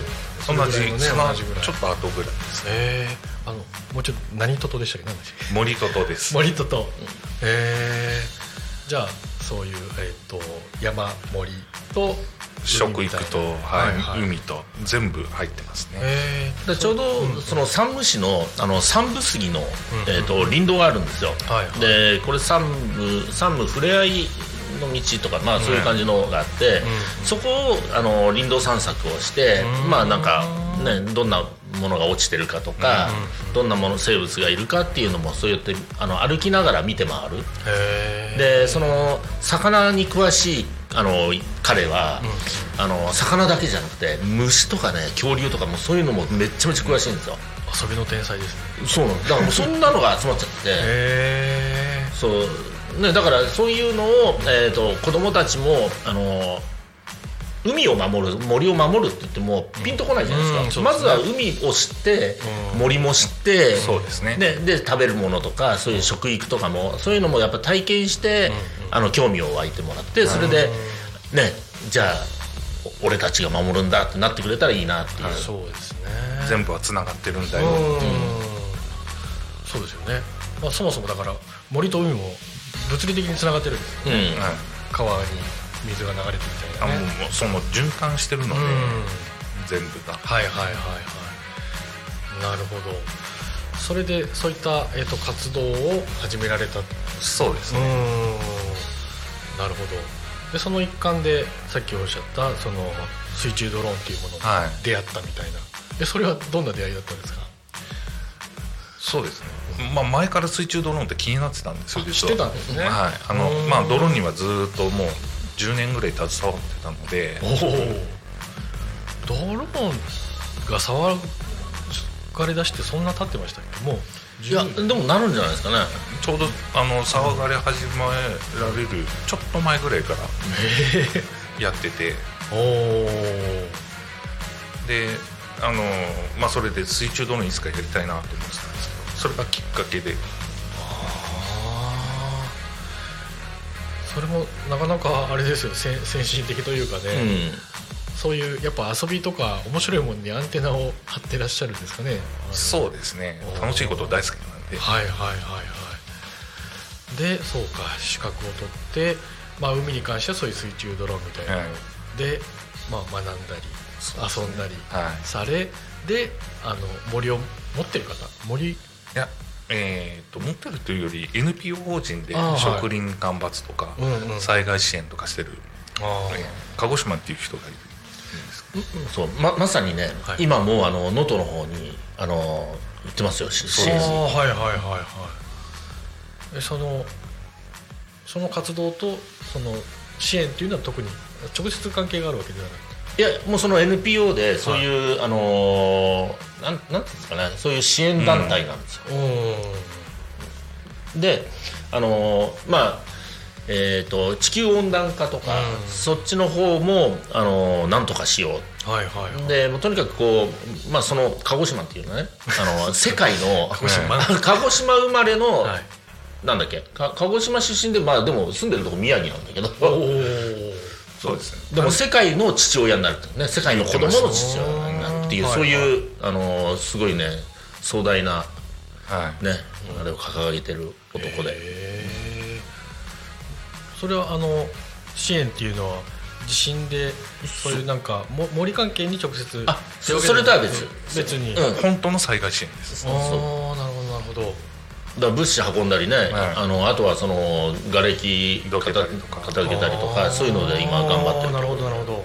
そ同のぐらいのね同じ。ぐらい。ちょっと後ぐらい。ですえー、あのもうちょっと何ととでしたっけ？何でしたっけ？森ととです。森とと。えー、じゃあそういう、えー、と山森と食育と、はいはいはい。海と全部入ってますね、えでちょうどその山武市のあの山武杉の、えー、と林道があるんですよ、はいはい。でこれ山武山武ふれあいの道とか、まあ、そういう感じのがあって、そこをあの林道散策をして、まあなんか、ね、どんなものが落ちてるかとか、どんなもの生物がいるかっていうのもそうやってあの歩きながら見て回る。でその魚に詳しいあの彼は、あの魚だけじゃなくて虫とかね恐竜とかもそういうのもめっちゃめちゃ詳しいんですよ。ー、遊びの天才ですね。そうなんだからもうそんなのが集まっちゃって。えそう。ね、だからそういうのを、えー、と子供たちもあの海を守る森を守るって言ってもピンとこないじゃないですか、うんそうまずですね。は海を知って、森も知ってそうですね。でで食べるものとかそういう食育とかもそういうのもやっぱ体験して、あの興味を湧いてもらってそれで、ねじゃあお俺たちが守るんだってなってくれたらいいなっていう、ー、そうですね。全部はつながってるんだよ、うん。そうですよね、まあ、そもそもだから森と海も物理的につながってるんですようん。はい。川に水が流れてるみたあもうもうその循環してるので、うん。全部が。はいはいはいはい。なるほど。それでそういった、えー、と活動を始められた。うそうですね、なるほど。でその一環でさっきおっしゃったその水中ドローンっていうものにはい。出会ったみたいな、でそれはどんな出会いだったんですか？そうですね、まあ、前から水中ドローンって気になってたんですよあ実は。知ってたんですね。はい。あのうん。まあ、ドローンにはずっともう10年ぐらい携わってたのでドローンが触がれ出してそんな経ってましたっけ？もう。いや10でもなるんじゃないですかね。ちょうどあの騒がれ始められるちょっと前ぐらいからやってて。であの、まあ、それで水中ドローンいつかやりたいなと思ってたんですけどそれがきっかけでそれもなかなかあれですよ。先先進的というかね、そういうやっぱ遊びとか面白いものにアンテナを張ってらっしゃるんですかね。そうですね。楽しいこと大好きなんで。はいはいはいはい。でそうか。資格を取って、まあ、海に関してはそういう水中ドローンみたいな。のはい。で、まあ、学んだり遊んだりはい。されであの森を持ってる方？森？いやえー、と持ってるというより NPO 法人で植林間伐とか、うんうん。災害支援とかしてる、あえー鹿児島っていう人がいるんですそうままさにね、はい。今もうあの能登の方にあの行ってますよし支援ああはいはいはいはい。えそのその活動とその支援っていうのは特に直接関係があるわけではないいやもうその NPO でそういう、あのーなんなんですかねそういう支援団体なんですよ、であのーまあえー、と地球温暖化とか、うん。そっちの方も、あのーなんとかしよう。はいはいはい。でもうとにかくこう、まあ、その鹿児島っていうのはねあの 世界の鹿児島。生まれの、はい。なんだっけ？か鹿児島出身でまあでも住んでるとこ宮城なんだけどそうです。ねでも世界の父親になるってね。世界の子供の父親になるっていうはい。そういう、あのーすごいね壮大なはい。ねあれを掲げてる男で。へえそれはあの支援っていうのは地震でそういうなんかも森関係に直接あそそれとは別。別に、うん。本当の災害支援です。ああなるほどなるほどだ物資運んだりね、はい。あのあとはその瓦礫どけたりとか。片付けたりとかそういうので今頑張ってるなるほどなるほど。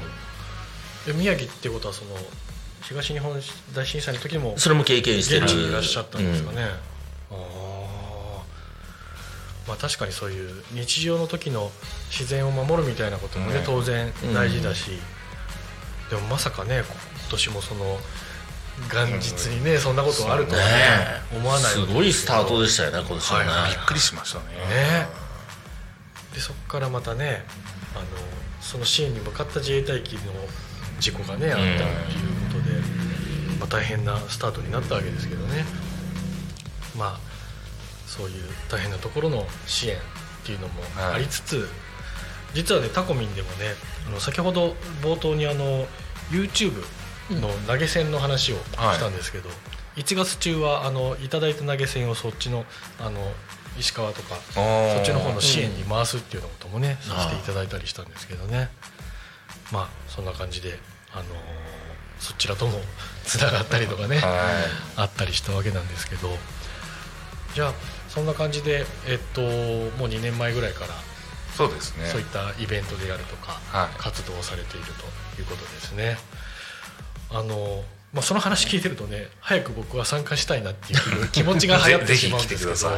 え宮城ってことはその東日本大震災の時もそれも経験してる。現地にいらっしゃったんですかうん。ね、ああまあ確かにそういう日常の時の自然を守るみたいなこともね、うん。当然大事だし、でもまさかね今年もその元日にね、そんなことがあるとはねね。思わない。すごいスタートでしたよね今年はね、はい。びっくりしましたね。ね。でそこからまたねあのその支援に向かった自衛隊機の事故がねあったっていうことで、まあ、大変なスタートになったわけですけどね。まあそういう大変なところの支援っていうのもありつつ、実はねタコミンでもねあの先ほど冒頭にあの YouTube の投げ銭の話をしたんですけど、1月中はあのいただいた投げ銭をそっちのあの石川とかそっちの方の支援に回すっていうようなこともね、させていただいたりしたんですけどね。まあそんな感じで、あのーそちらとも つながったりとかね、はあったりしたわけなんですけどじゃあそんな感じで、えっと、もう2年前ぐらいからいそうですね。そういったイベントであるとか、はい。活動をされているということですね。あのまあ、その話聞いてるとね早く僕は参加したいなっていう気持ちが流行ってしまうんですけど。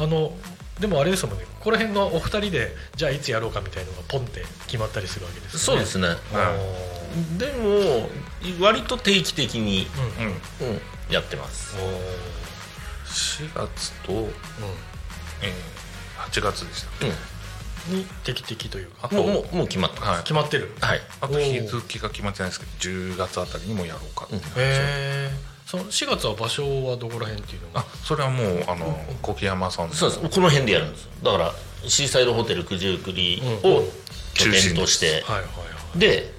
あのでもあれですもんねここら辺のお二人でじゃあいつやろうかみたいなのがポンって決まったりするわけですよね。そうですね。おでも割と定期的に、ーうん。うん。うん、やってます。おー。4月と、うえー、8月でした。うんんに定期的というか。あともうもうもう決まってまはい。決まってる。すはい。あと日付が決まってないですけど10月あたりにもやろうかっていう話をへえその4月は場所はどこら辺っていうのが？あそれはもうあの小木山さんの。そうです。この辺でやるんですだからシーサイドホテル九十九里うんを拠点として、はいはいはい。で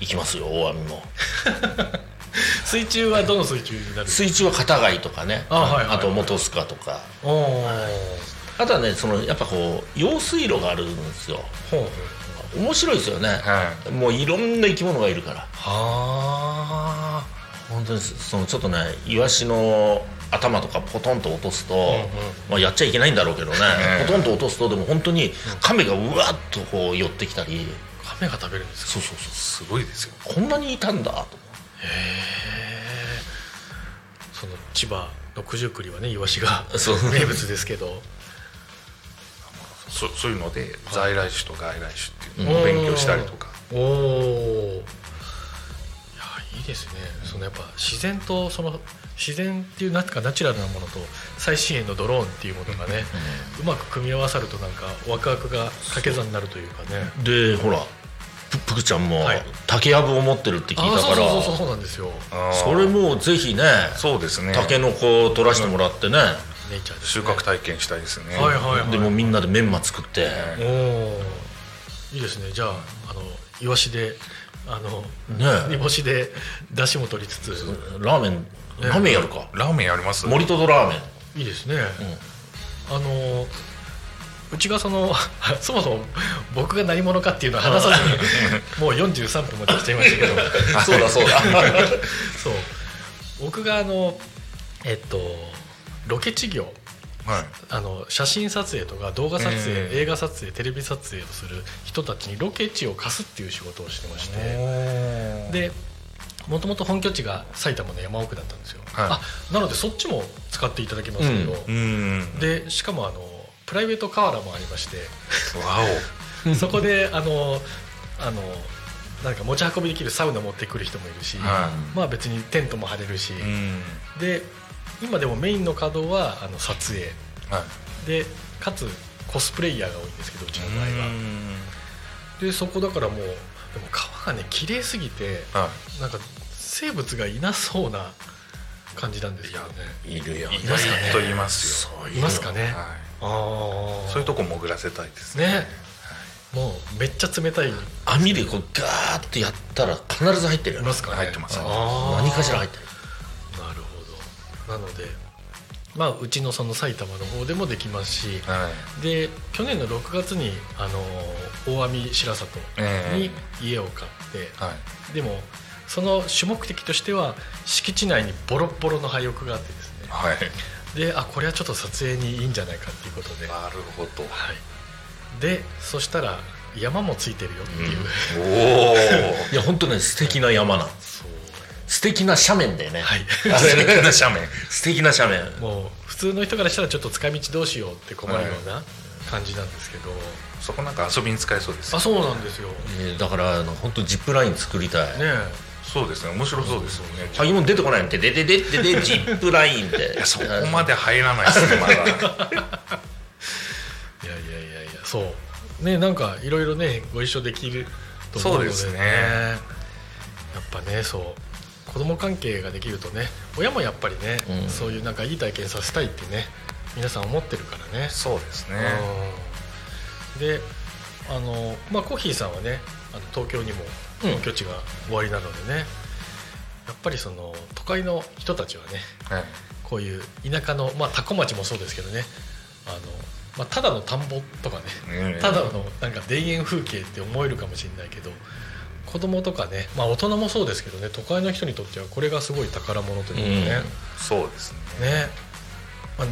行きますよ大網も。水中はどの水中になる？水中は片貝とかね。あはいはいはい。あと本須賀とか。おおあとはねそのやっぱこう用水路があるんですよ。面白いですよね、はもういろんな生き物がいるから。はあ。本当にそのちょっとねイワシの頭とかポトンと落とすと、んまあ、やっちゃいけないんだろうけどね、ええポトンと落とすとでも本当に亀がうわっとこう寄ってきたり、亀が食べるんですか？そうそうそう。すごいですよ。こんなにいたんだと。その千葉の九十九里はねイワシが 名物ですけどそそういうので在来種と外来種っていうのを勉強したりとか。おおいやいいですね。そのやっぱ自然とその自然っていうなんかナチュラルなものと最新鋭のドローンっていうものがね、うまく組み合わさるとなんかワクワクが掛け算になるというかね。でほらぷぷくちゃんもはい。竹やぶを持ってるって聞いたから。そうそうそうそうなんですよ。それもぜひねそうですね。タケノコを取らせてもらってね、ネイチャーです、収ね、穫体験したいですね。はいはいはい。でもみんなでメンマ作って、おおいいですね。じゃああのイワシであの煮ね干しで出汁も取りつつ。ラーメンラーメンやるか。ラーメンやります？森戸戸ラーメン。いいですね、あのうちがその そもそも僕が何者かっていうのは話さずに もう43分まで来ちゃいましたけど。そうだそうだ。そう。僕があのえっとロケ地業。はい。あの写真撮影とか動画撮影、え映画撮影テレビ撮影をする人たちにロケ地を貸すっていう仕事をしてまして。でもともと本拠地が埼玉の山奥だったんですよ、はい。あなのでそっちも使っていただきますけど、うん。でしかもあのプライベート河原もありまして。わ そこであのあのなんか持ち運びできるサウナ持ってくる人もいるし、はまあ別にテントも張れるし、おうん。で今でもメインの稼働はあの撮影。はい。でかつコスプレイヤーが多いんですけどうちの場合は。うん。でそこだからもうでも川がね綺麗すぎてはなんか生物がいなそうな感じなんですよね。いるよい意ますかね。外といますよ。いますかね、はい。ああそういうとこ潜らせたいですね。ね。もうめっちゃ冷たい。い網でこうガーッてやったら必ず入ってるよね。ますかね。入ってます。ね何かしら入ってるなのでまあ、うちのその埼玉の方でもできますしはい。で去年の6月にあの大網白里に家を買って、はい。でもその主目的としては敷地内にボロッボロの廃屋があってですね。はい。であこれはちょっと撮影にいいんじゃないかっていうことで、はなるほど。い、でそしたら山もついてるよっていう、おお いや本当ね素敵な山なんそう素敵な斜面でね、はい。あれねな斜面。素敵な斜面。もう普通の人からしたらちょっと使い道どうしようって困るような感じなんですけど、そこなんか遊びに使えそうですあそうなんですよ。えーだから本当ジップライン作りたい、ねそうですね面白そうですよね。鍵も出てこないんで。でででででジップラインで。いやそこまで入らないですねまだ。いやいやいやいやそう。ねなんかいろいろねご一緒できると思うのでそうですね。やっぱねそう子供関係ができるとね親もやっぱりね、うん。そういうなんかいい体験させたいってね皆さん思ってるからね。そうですね。うん。であのまあコッヒーさんはねあの東京にもうん。本拠地が終わりなのでね、やっぱりその都会の人たちはねはい。こういう田舎のまあ多古町もそうですけどねあの、まあ、ただの田んぼとかねねただのなんか田園風景って思えるかもしれないけど子供とかねまあ大人もそうですけどね都会の人にとってはこれがすごい宝物というかね、そうですね。ね、まあ、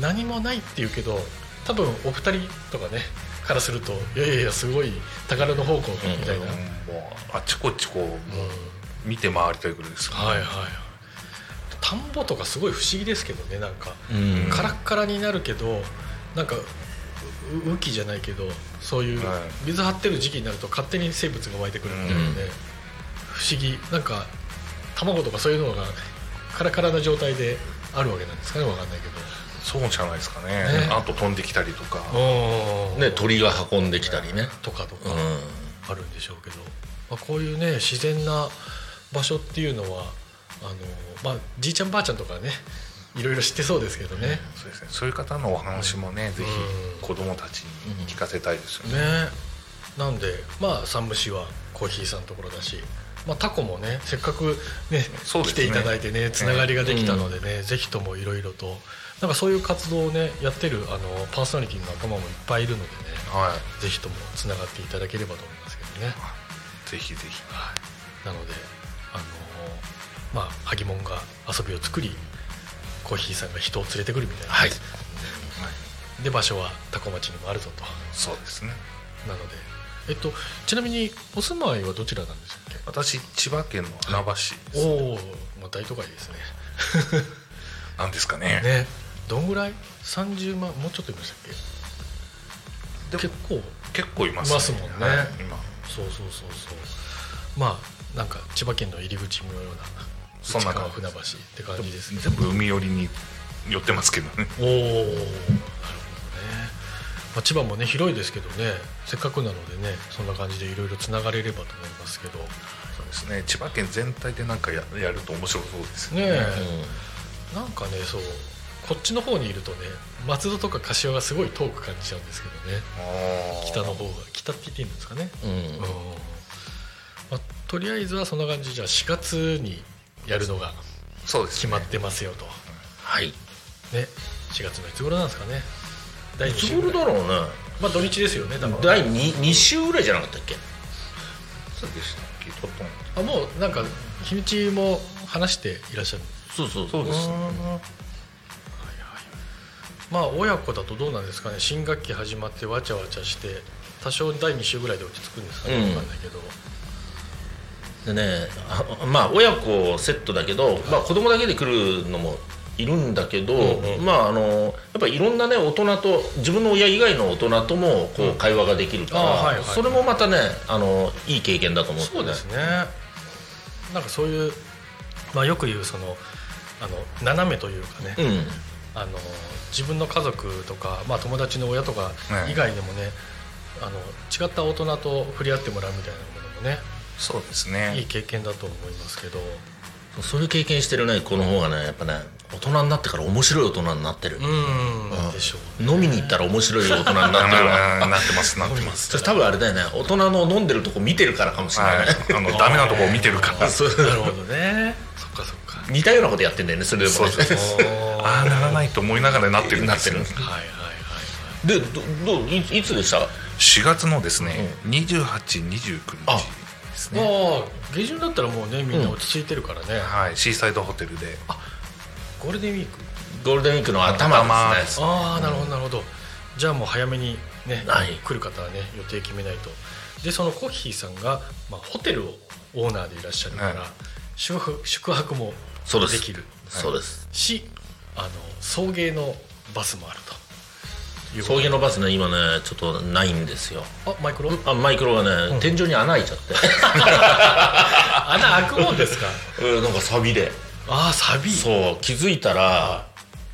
何もないっていうけど多分お二人とかねからするといやいやいやすごい宝の宝庫みたいな、うん。もうあっちこっちこうもう見て回りたいぐらいですよね。はいはい。田んぼとかすごい不思議ですけどねなんか、うん。カラッカラになるけどなんかう雨季じゃないけどそういうはい。水張ってる時期になると勝手に生物が湧いてくるみたいなね、うん。不思議。なんか卵とかそういうのがカラカラな状態であるわけなんですかね？わかんないけそうじゃないですかね。ね。あと飛んできたりとか。ど、ね鳥が運んできたりね。とかとかうん。あるんでしょうけど、まあ、こういうね自然な場所っていうのはあの、まあ、じいちゃんばあちゃんとかねいろいろ知ってそうですけどね、そうですね。そういう方のお話もね、ぜひうん子供たちに聞かせたいですよね、ね。なんでまあ山武はコーヒーさんのところだし、まあ、タコもねせっかくねね。来ていただいてねつながりができたのでね、ぜひともいろいろと。なんかそういう活動をねやってるあのパーソナリティの仲間もいっぱいいるのでねはい。ぜひともつながっていただければと思いますけどね。ぜひぜひ。はい、なのであのまあ萩門が遊びを作りコーヒーさんが人を連れてくるみたいな、はい。で場所は多古町にもあるぞと。そうですね。なので。えっとちなみにお住まいはどちらなんでしたっ私千葉県の船橋です、けおお、まあ、大都会ですね。なんですかね。ね。どんぐらい？30万？もうちょっといましたっけ？結構。結構いますいますもんね。はい今。そうそうそうそう。まあなんか千葉県の入り口のようなそんな感船橋って感じですね。全部海寄りに寄ってますけどね。おおなるほどね、まあ、千葉もね広いですけどね。せっかくなのでねそんな感じでいろいろつながれればと思いますけど。ねそうですね。千葉県全体でなんかややると面白そうですよね。え、なんかねそうこっちの方にいるとね松戸とか柏がすごい遠く感じちゃうんですけどね。北の方が。北って言っていいんですかね。うん。うん、まあ、とりあえずはそんな感じ。じゃあ4月にやるのが決まってますよと。はい。ね4月のいつ頃なんですかね。第い2つ頃週ぐらいだろうね。まあ土日ですよねだから。第 2, 2週ぐらいじゃなかったっけ？そうでしたっけあもうなんか日にちも話していらっしゃる。そうそう。そうです。ねまあ親子だとどうなんですかね。新学期始まってわちゃわちゃして多少第2週ぐらいで落ち着くんですかね、うん。分かんないけどでねあまあ親子セットだけど、まあ、子供だけで来るのもいるんだけど、うんうん。まああのやっぱりいろんなね大人と自分の親以外の大人ともこう会話ができるから、あはいはいそれもまたねあのいい経験だと思って、ね、そうですね。なんかそういう、まあ、よく言うそのあの斜めというかね、うん。あの自分の家族とか、まあ、友達の親とかね以外でもね、あの違った大人と触れ合ってもらうみたいなものもねそうですいいね経験だと思いますけど。そういう経験してるね子の方がねやっぱね大人になってから面白い大人になってる、うん。でしょう飲みに行ったら面白い大人になってるわ。なってますなってます。多分あれだよね。大人の飲んでるとこ見てるからかもしれない、はい。あの ダメなとこを見てるから。そう。なるほどね。そっかそっか。似たようなことやってんだよねそれでもね。そうそうそう。ああならないと思いながらなってるんですよ。なってる。はいはいはいでどどういいつでした？4月のですね、2829日。あですね。ああ下旬だったらもうねみんな落ち着いてるからね、はいシーサイドホテルで。ゴールデンウィーク？ゴールデンウィークの頭頭です。ねああなるほどなるほど。じゃあもう早めにね、はい。来る方はね予定決めないと。でそのコッヒーさんが、まあ、ホテルをオーナーでいらっしゃるから、はい。宿泊もそうできる。そうです。しあの送迎のバスもあると送迎のバスね今ねちょっとないんですよ。あマイクロ？あマイクロがね、天井に穴開いちゃって。穴開くもんですか？うんなんかサビで。ああサビ。そう気づいたら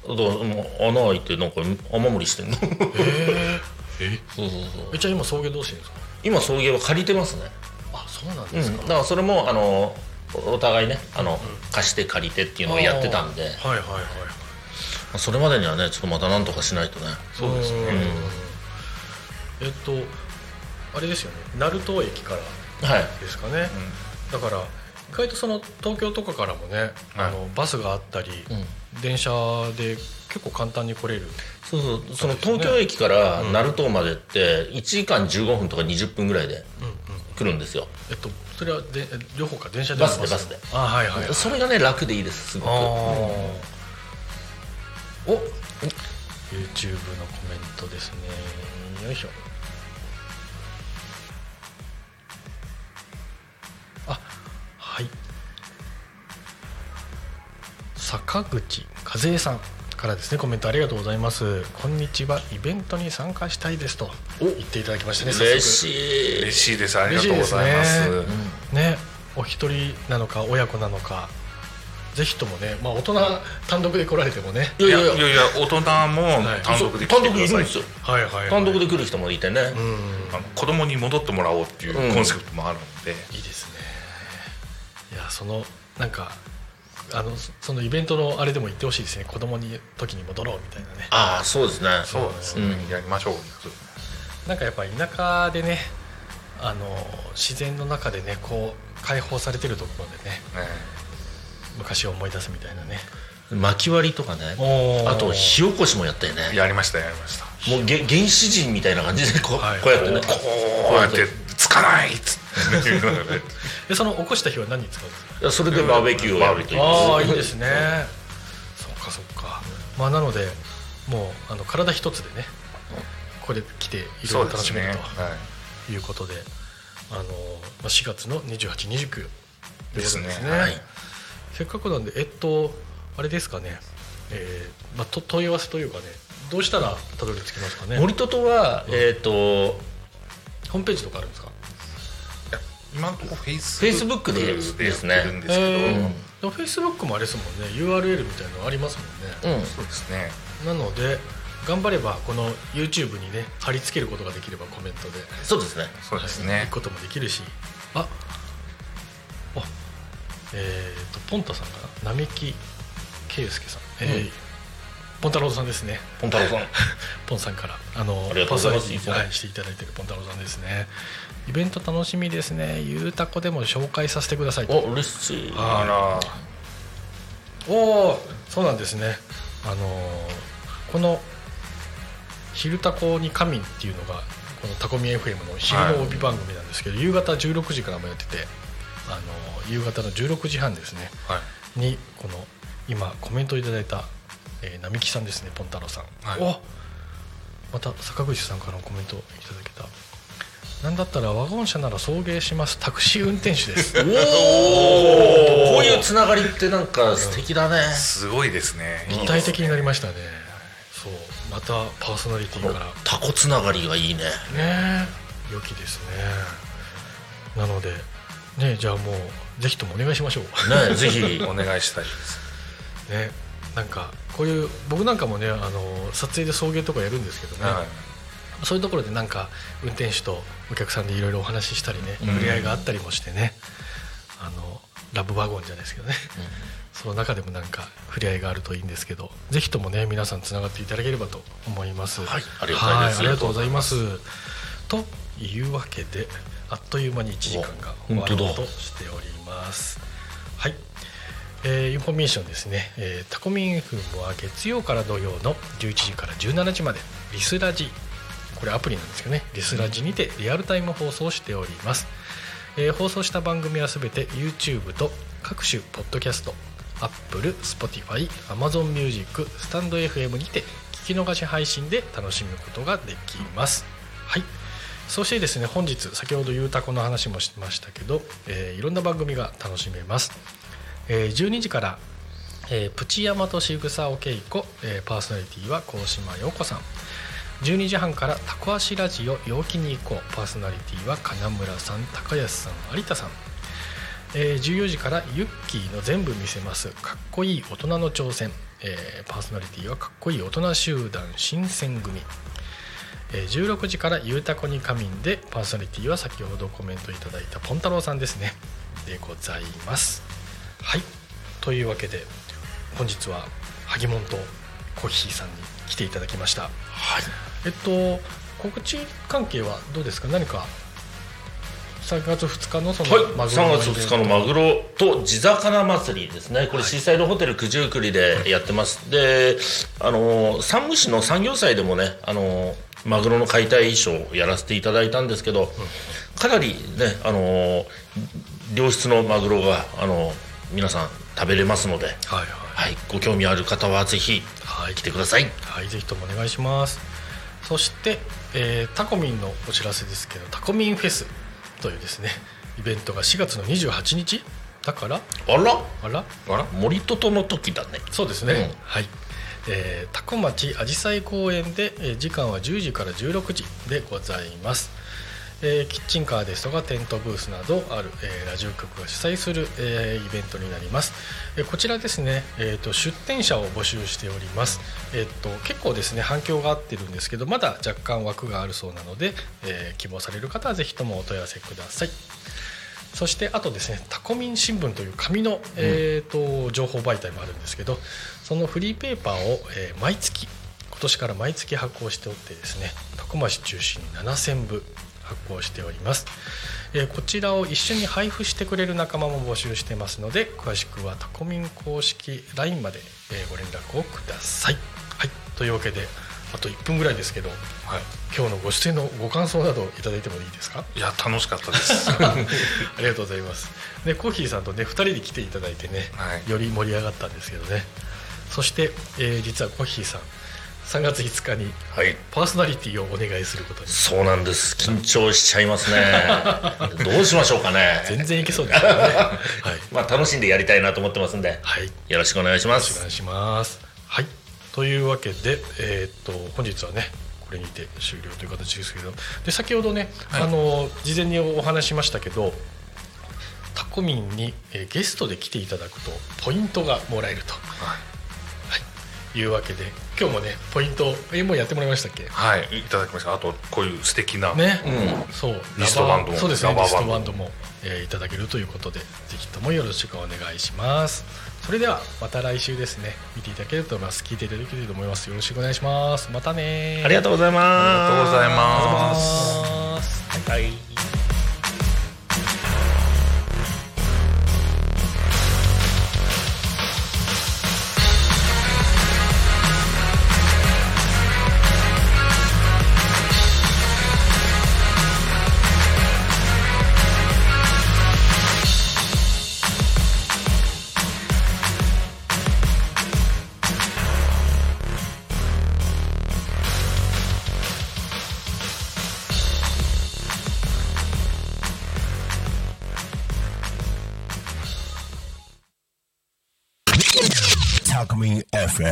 どうもう穴開いてなんか雨漏りしてんの。ええ？そうそうそう。えじゃあ今送迎どうしてるんですか？今送迎は借りてますね。あそうなんうんですか、だからそれもあのお互いねあの、貸して借りてっていうのをやってたんで。はいはいはいまあそれまでにはねちょっとまたなんとかしないとね。そうですね。えっとあれですよね。鳴門駅からはい。ですかね、だから意外とその東京とかからもね、あのバスがあったり、電車で結構簡単に来れる。そうそう。その東京駅から鳴門までって1時間15分とか20分ぐらいで来るんですよ。えっとそれはでえ両方か。電車でバスでバスで。あはいはいはい。それがね楽でいいですすごくお YouTube のコメントですね。よいしょ。あはい。坂口和恵さんからですねコメントありがとうございます。こんにちは。イベントに参加したいですと言っていただきましたね嬉しい。嬉しいです。ありがとうございます。嬉しいですね。お一人なのか親子なのかぜひともね、まあ、大人単独で来られてもね。いやいやいや大人もはい。単独で来てください。いるんですよ。はいはい、はい、単独で来る人もいてね。あの子供に戻ってもらおうっていうコンセプトもあるので、いいですね。いやそのなんかあのそそのイベントのあれでも言ってほしいですね。子供に時に戻ろうみたいなね。ああそうですね。そうですね、やりましょう。なんかやっぱ田舎でねあの自然の中でねこう解放されてるところでね。ね昔を思い出すみたいなね。薪割りとかね。あと火起こしもやったよね。やりましたやりました。もうげ原始人みたいな感じでこう,、はい。こうやってね。こうやってつかないっつって。その起こした日は何に使うんですか？それでバーベキューをやるという。ああいいですね。そっかそっか。まあなのでもうあの体一つでねここで来ていろいろ楽しめるはい。ということであの、まあ、4月の2829ということですね。ですね。はいせっかくなんでえっとあれですかね、えーまあ、と問い合わせというかね。どうしたらたどり着きますかね。森戸とは、えっ、とホームページとかあるんですか？今のところフェイス Facebook でですね。やってるんですけど、えーでもフェイスブックもあれですもんね。URL みたいなのありますもんね、うん。そうですね。なので頑張ればこの YouTube にね貼り付けることができればコメントで。そうですね。そうですはい。ね行くこともできるし。ああえっ、とポンタさんかな？並木圭介さん、えーうん。ポンタロウさんですね。ポンタロウさん。ポンさんから。あのありがとうございます。していただいてるポンタロウさんですね。イベント楽しみですね。ゆうたこでも紹介させてくださいと。お嬉しい。あら。おおそうなんですね。あのーこの「昼タコに神」っていうのがこのタコミ FM の昼の帯番組なんですけど、夕方16時からもやっててあのー夕方の16時半ですね。はい。にこの今コメントいただいた、えー並木さんですねポンタロウさん、はい。おまた坂口さんからのコメントいただけた。なんだったらワゴン車なら送迎しますタクシー運転手です。おおこういうつながりってなんか素敵だね。すごいですね。一体的になりましたね。そう。またパーソナリティから。タコつながりがいいね。ね。え良きですね。なのでねじゃあもうぜひともお願いしましょう。ねぜひお願いしたいです。ねなんかこういう僕なんかもねあの撮影で送迎とかやるんですけどね、はい。そういうところでなんか運転手とお客さんでいろいろお話ししたりねうん。触れ合いがあったりもしてね、あのラブワゴンじゃないですけどね、その中でもなんか触れ合いがあるといいんですけどぜひともね皆さんつながっていただければと思います。はいありがとうございますというわけであっという間に1時間が終わろうとしております。はい。えーインフォメーションですね、えータコミン FM は月曜から土曜の11時から17時までリスラジ。これアプリなんですけどね。リスラジにてリアルタイム放送しております、えー放送した番組はすべて YouTube と各種ポッドキャスト Apple、Spotify、Amazon Music、 stand.fm にて聞き逃し配信で楽しむことができます。はいそしてですね本日先ほどゆうたこの話もしましたけど、えーいろんな番組が楽しめます、えー12時から、えープチヤマとしぐさおけいこ、えーパーソナリティは高島陽子さん。12時半からタコ足ラジオ陽気に行こう。パーソナリティは金村さん高安さん有田さん。えー14時からユッキーの全部見せます。かっこいい大人の挑戦、えーパーソナリティはかっこいい大人集団新選組、16時からゆうたこに仮眠でパーソナリティは先ほどコメントいただいたポン太郎さんですね。でございます。はい。というわけで本日は萩門とコッヒーさんに来ていただきました。はい。えっと告知関係はどうですか？何か3月2日のそのはい、マグロ3月2日のマグロと地魚祭りですね、これ、シーサイドホテル九十九里でやってます、であの山武市の産業祭でもね、あのマグロの解体ショーをやらせていただいたんですけど、かなりね、あの良質のマグロがあの皆さん食べれますので、はいはい。はい、ご興味ある方はぜひはい。来てください。はい、ぜひともお願いします。そして、えータコミンのお知らせですけどタコミンフェスというですねイベントが4月の28日だからあら？あら？あら？森ととの時だね。そうですね、うん。はい、えー、タコ町あじさい公園で、えー時間は10時から16時でございます、えーキッチンカーですとかテントブースなどある、えーラジオ局が主催する、えーイベントになります、えーこちらですね、えー、と出店者を募集しております、えー、と結構ですね反響があってるんですけどまだ若干枠があるそうなので、えー希望される方はぜひともお問い合わせください。そしてあとですねタコミン新聞という紙の、えーと情報媒体もあるんですけどそのフリーペーパーを、えー毎月今年から毎月発行しておってですねタコ町中心に7000部発行しております、えーこちらを一緒に配布してくれる仲間も募集してますので詳しくはタコミン公式 LINE まで、えーご連絡をください、はい、というわけであと1分ぐらいですけどはい。今日のご出演のご感想などいただいてもいいですか？いや楽しかったです。ありがとうございます。で、コーヒーさんとね、2人で来ていただいてね、はい。より盛り上がったんですけどね。そして、えー実はコーヒーさん、3月5日にはいパーソナリティをお願いすることに。そうなんです緊張しちゃいますね どうしましょうかね全然いけそうですよね。はい。まあ楽しんでやりたいなと思ってますんではい。よよろしくお願いしますお願いします。はい。というわけで、えーっと、本日はね、これにて終了という形ですけど、で、先ほどね、はいあの、事前にお話ししましたけど、タコミンに、えーゲストで来ていただくとポイントがもらえると、はい、いうわけで今日もねポイントえもうやってもらいましたっけ？はいいただきました。あとこういう素敵なね、うん。そう。リストバンドもそうですねリストバンドも、えーいただけるということでぜひともよろしくお願いします。それではまた来週ですね。見ていただけると思います。聞いていただけると思います。よろしくお願いします。またねありがとうございます。ありがとうございあります。がとうございますはい FM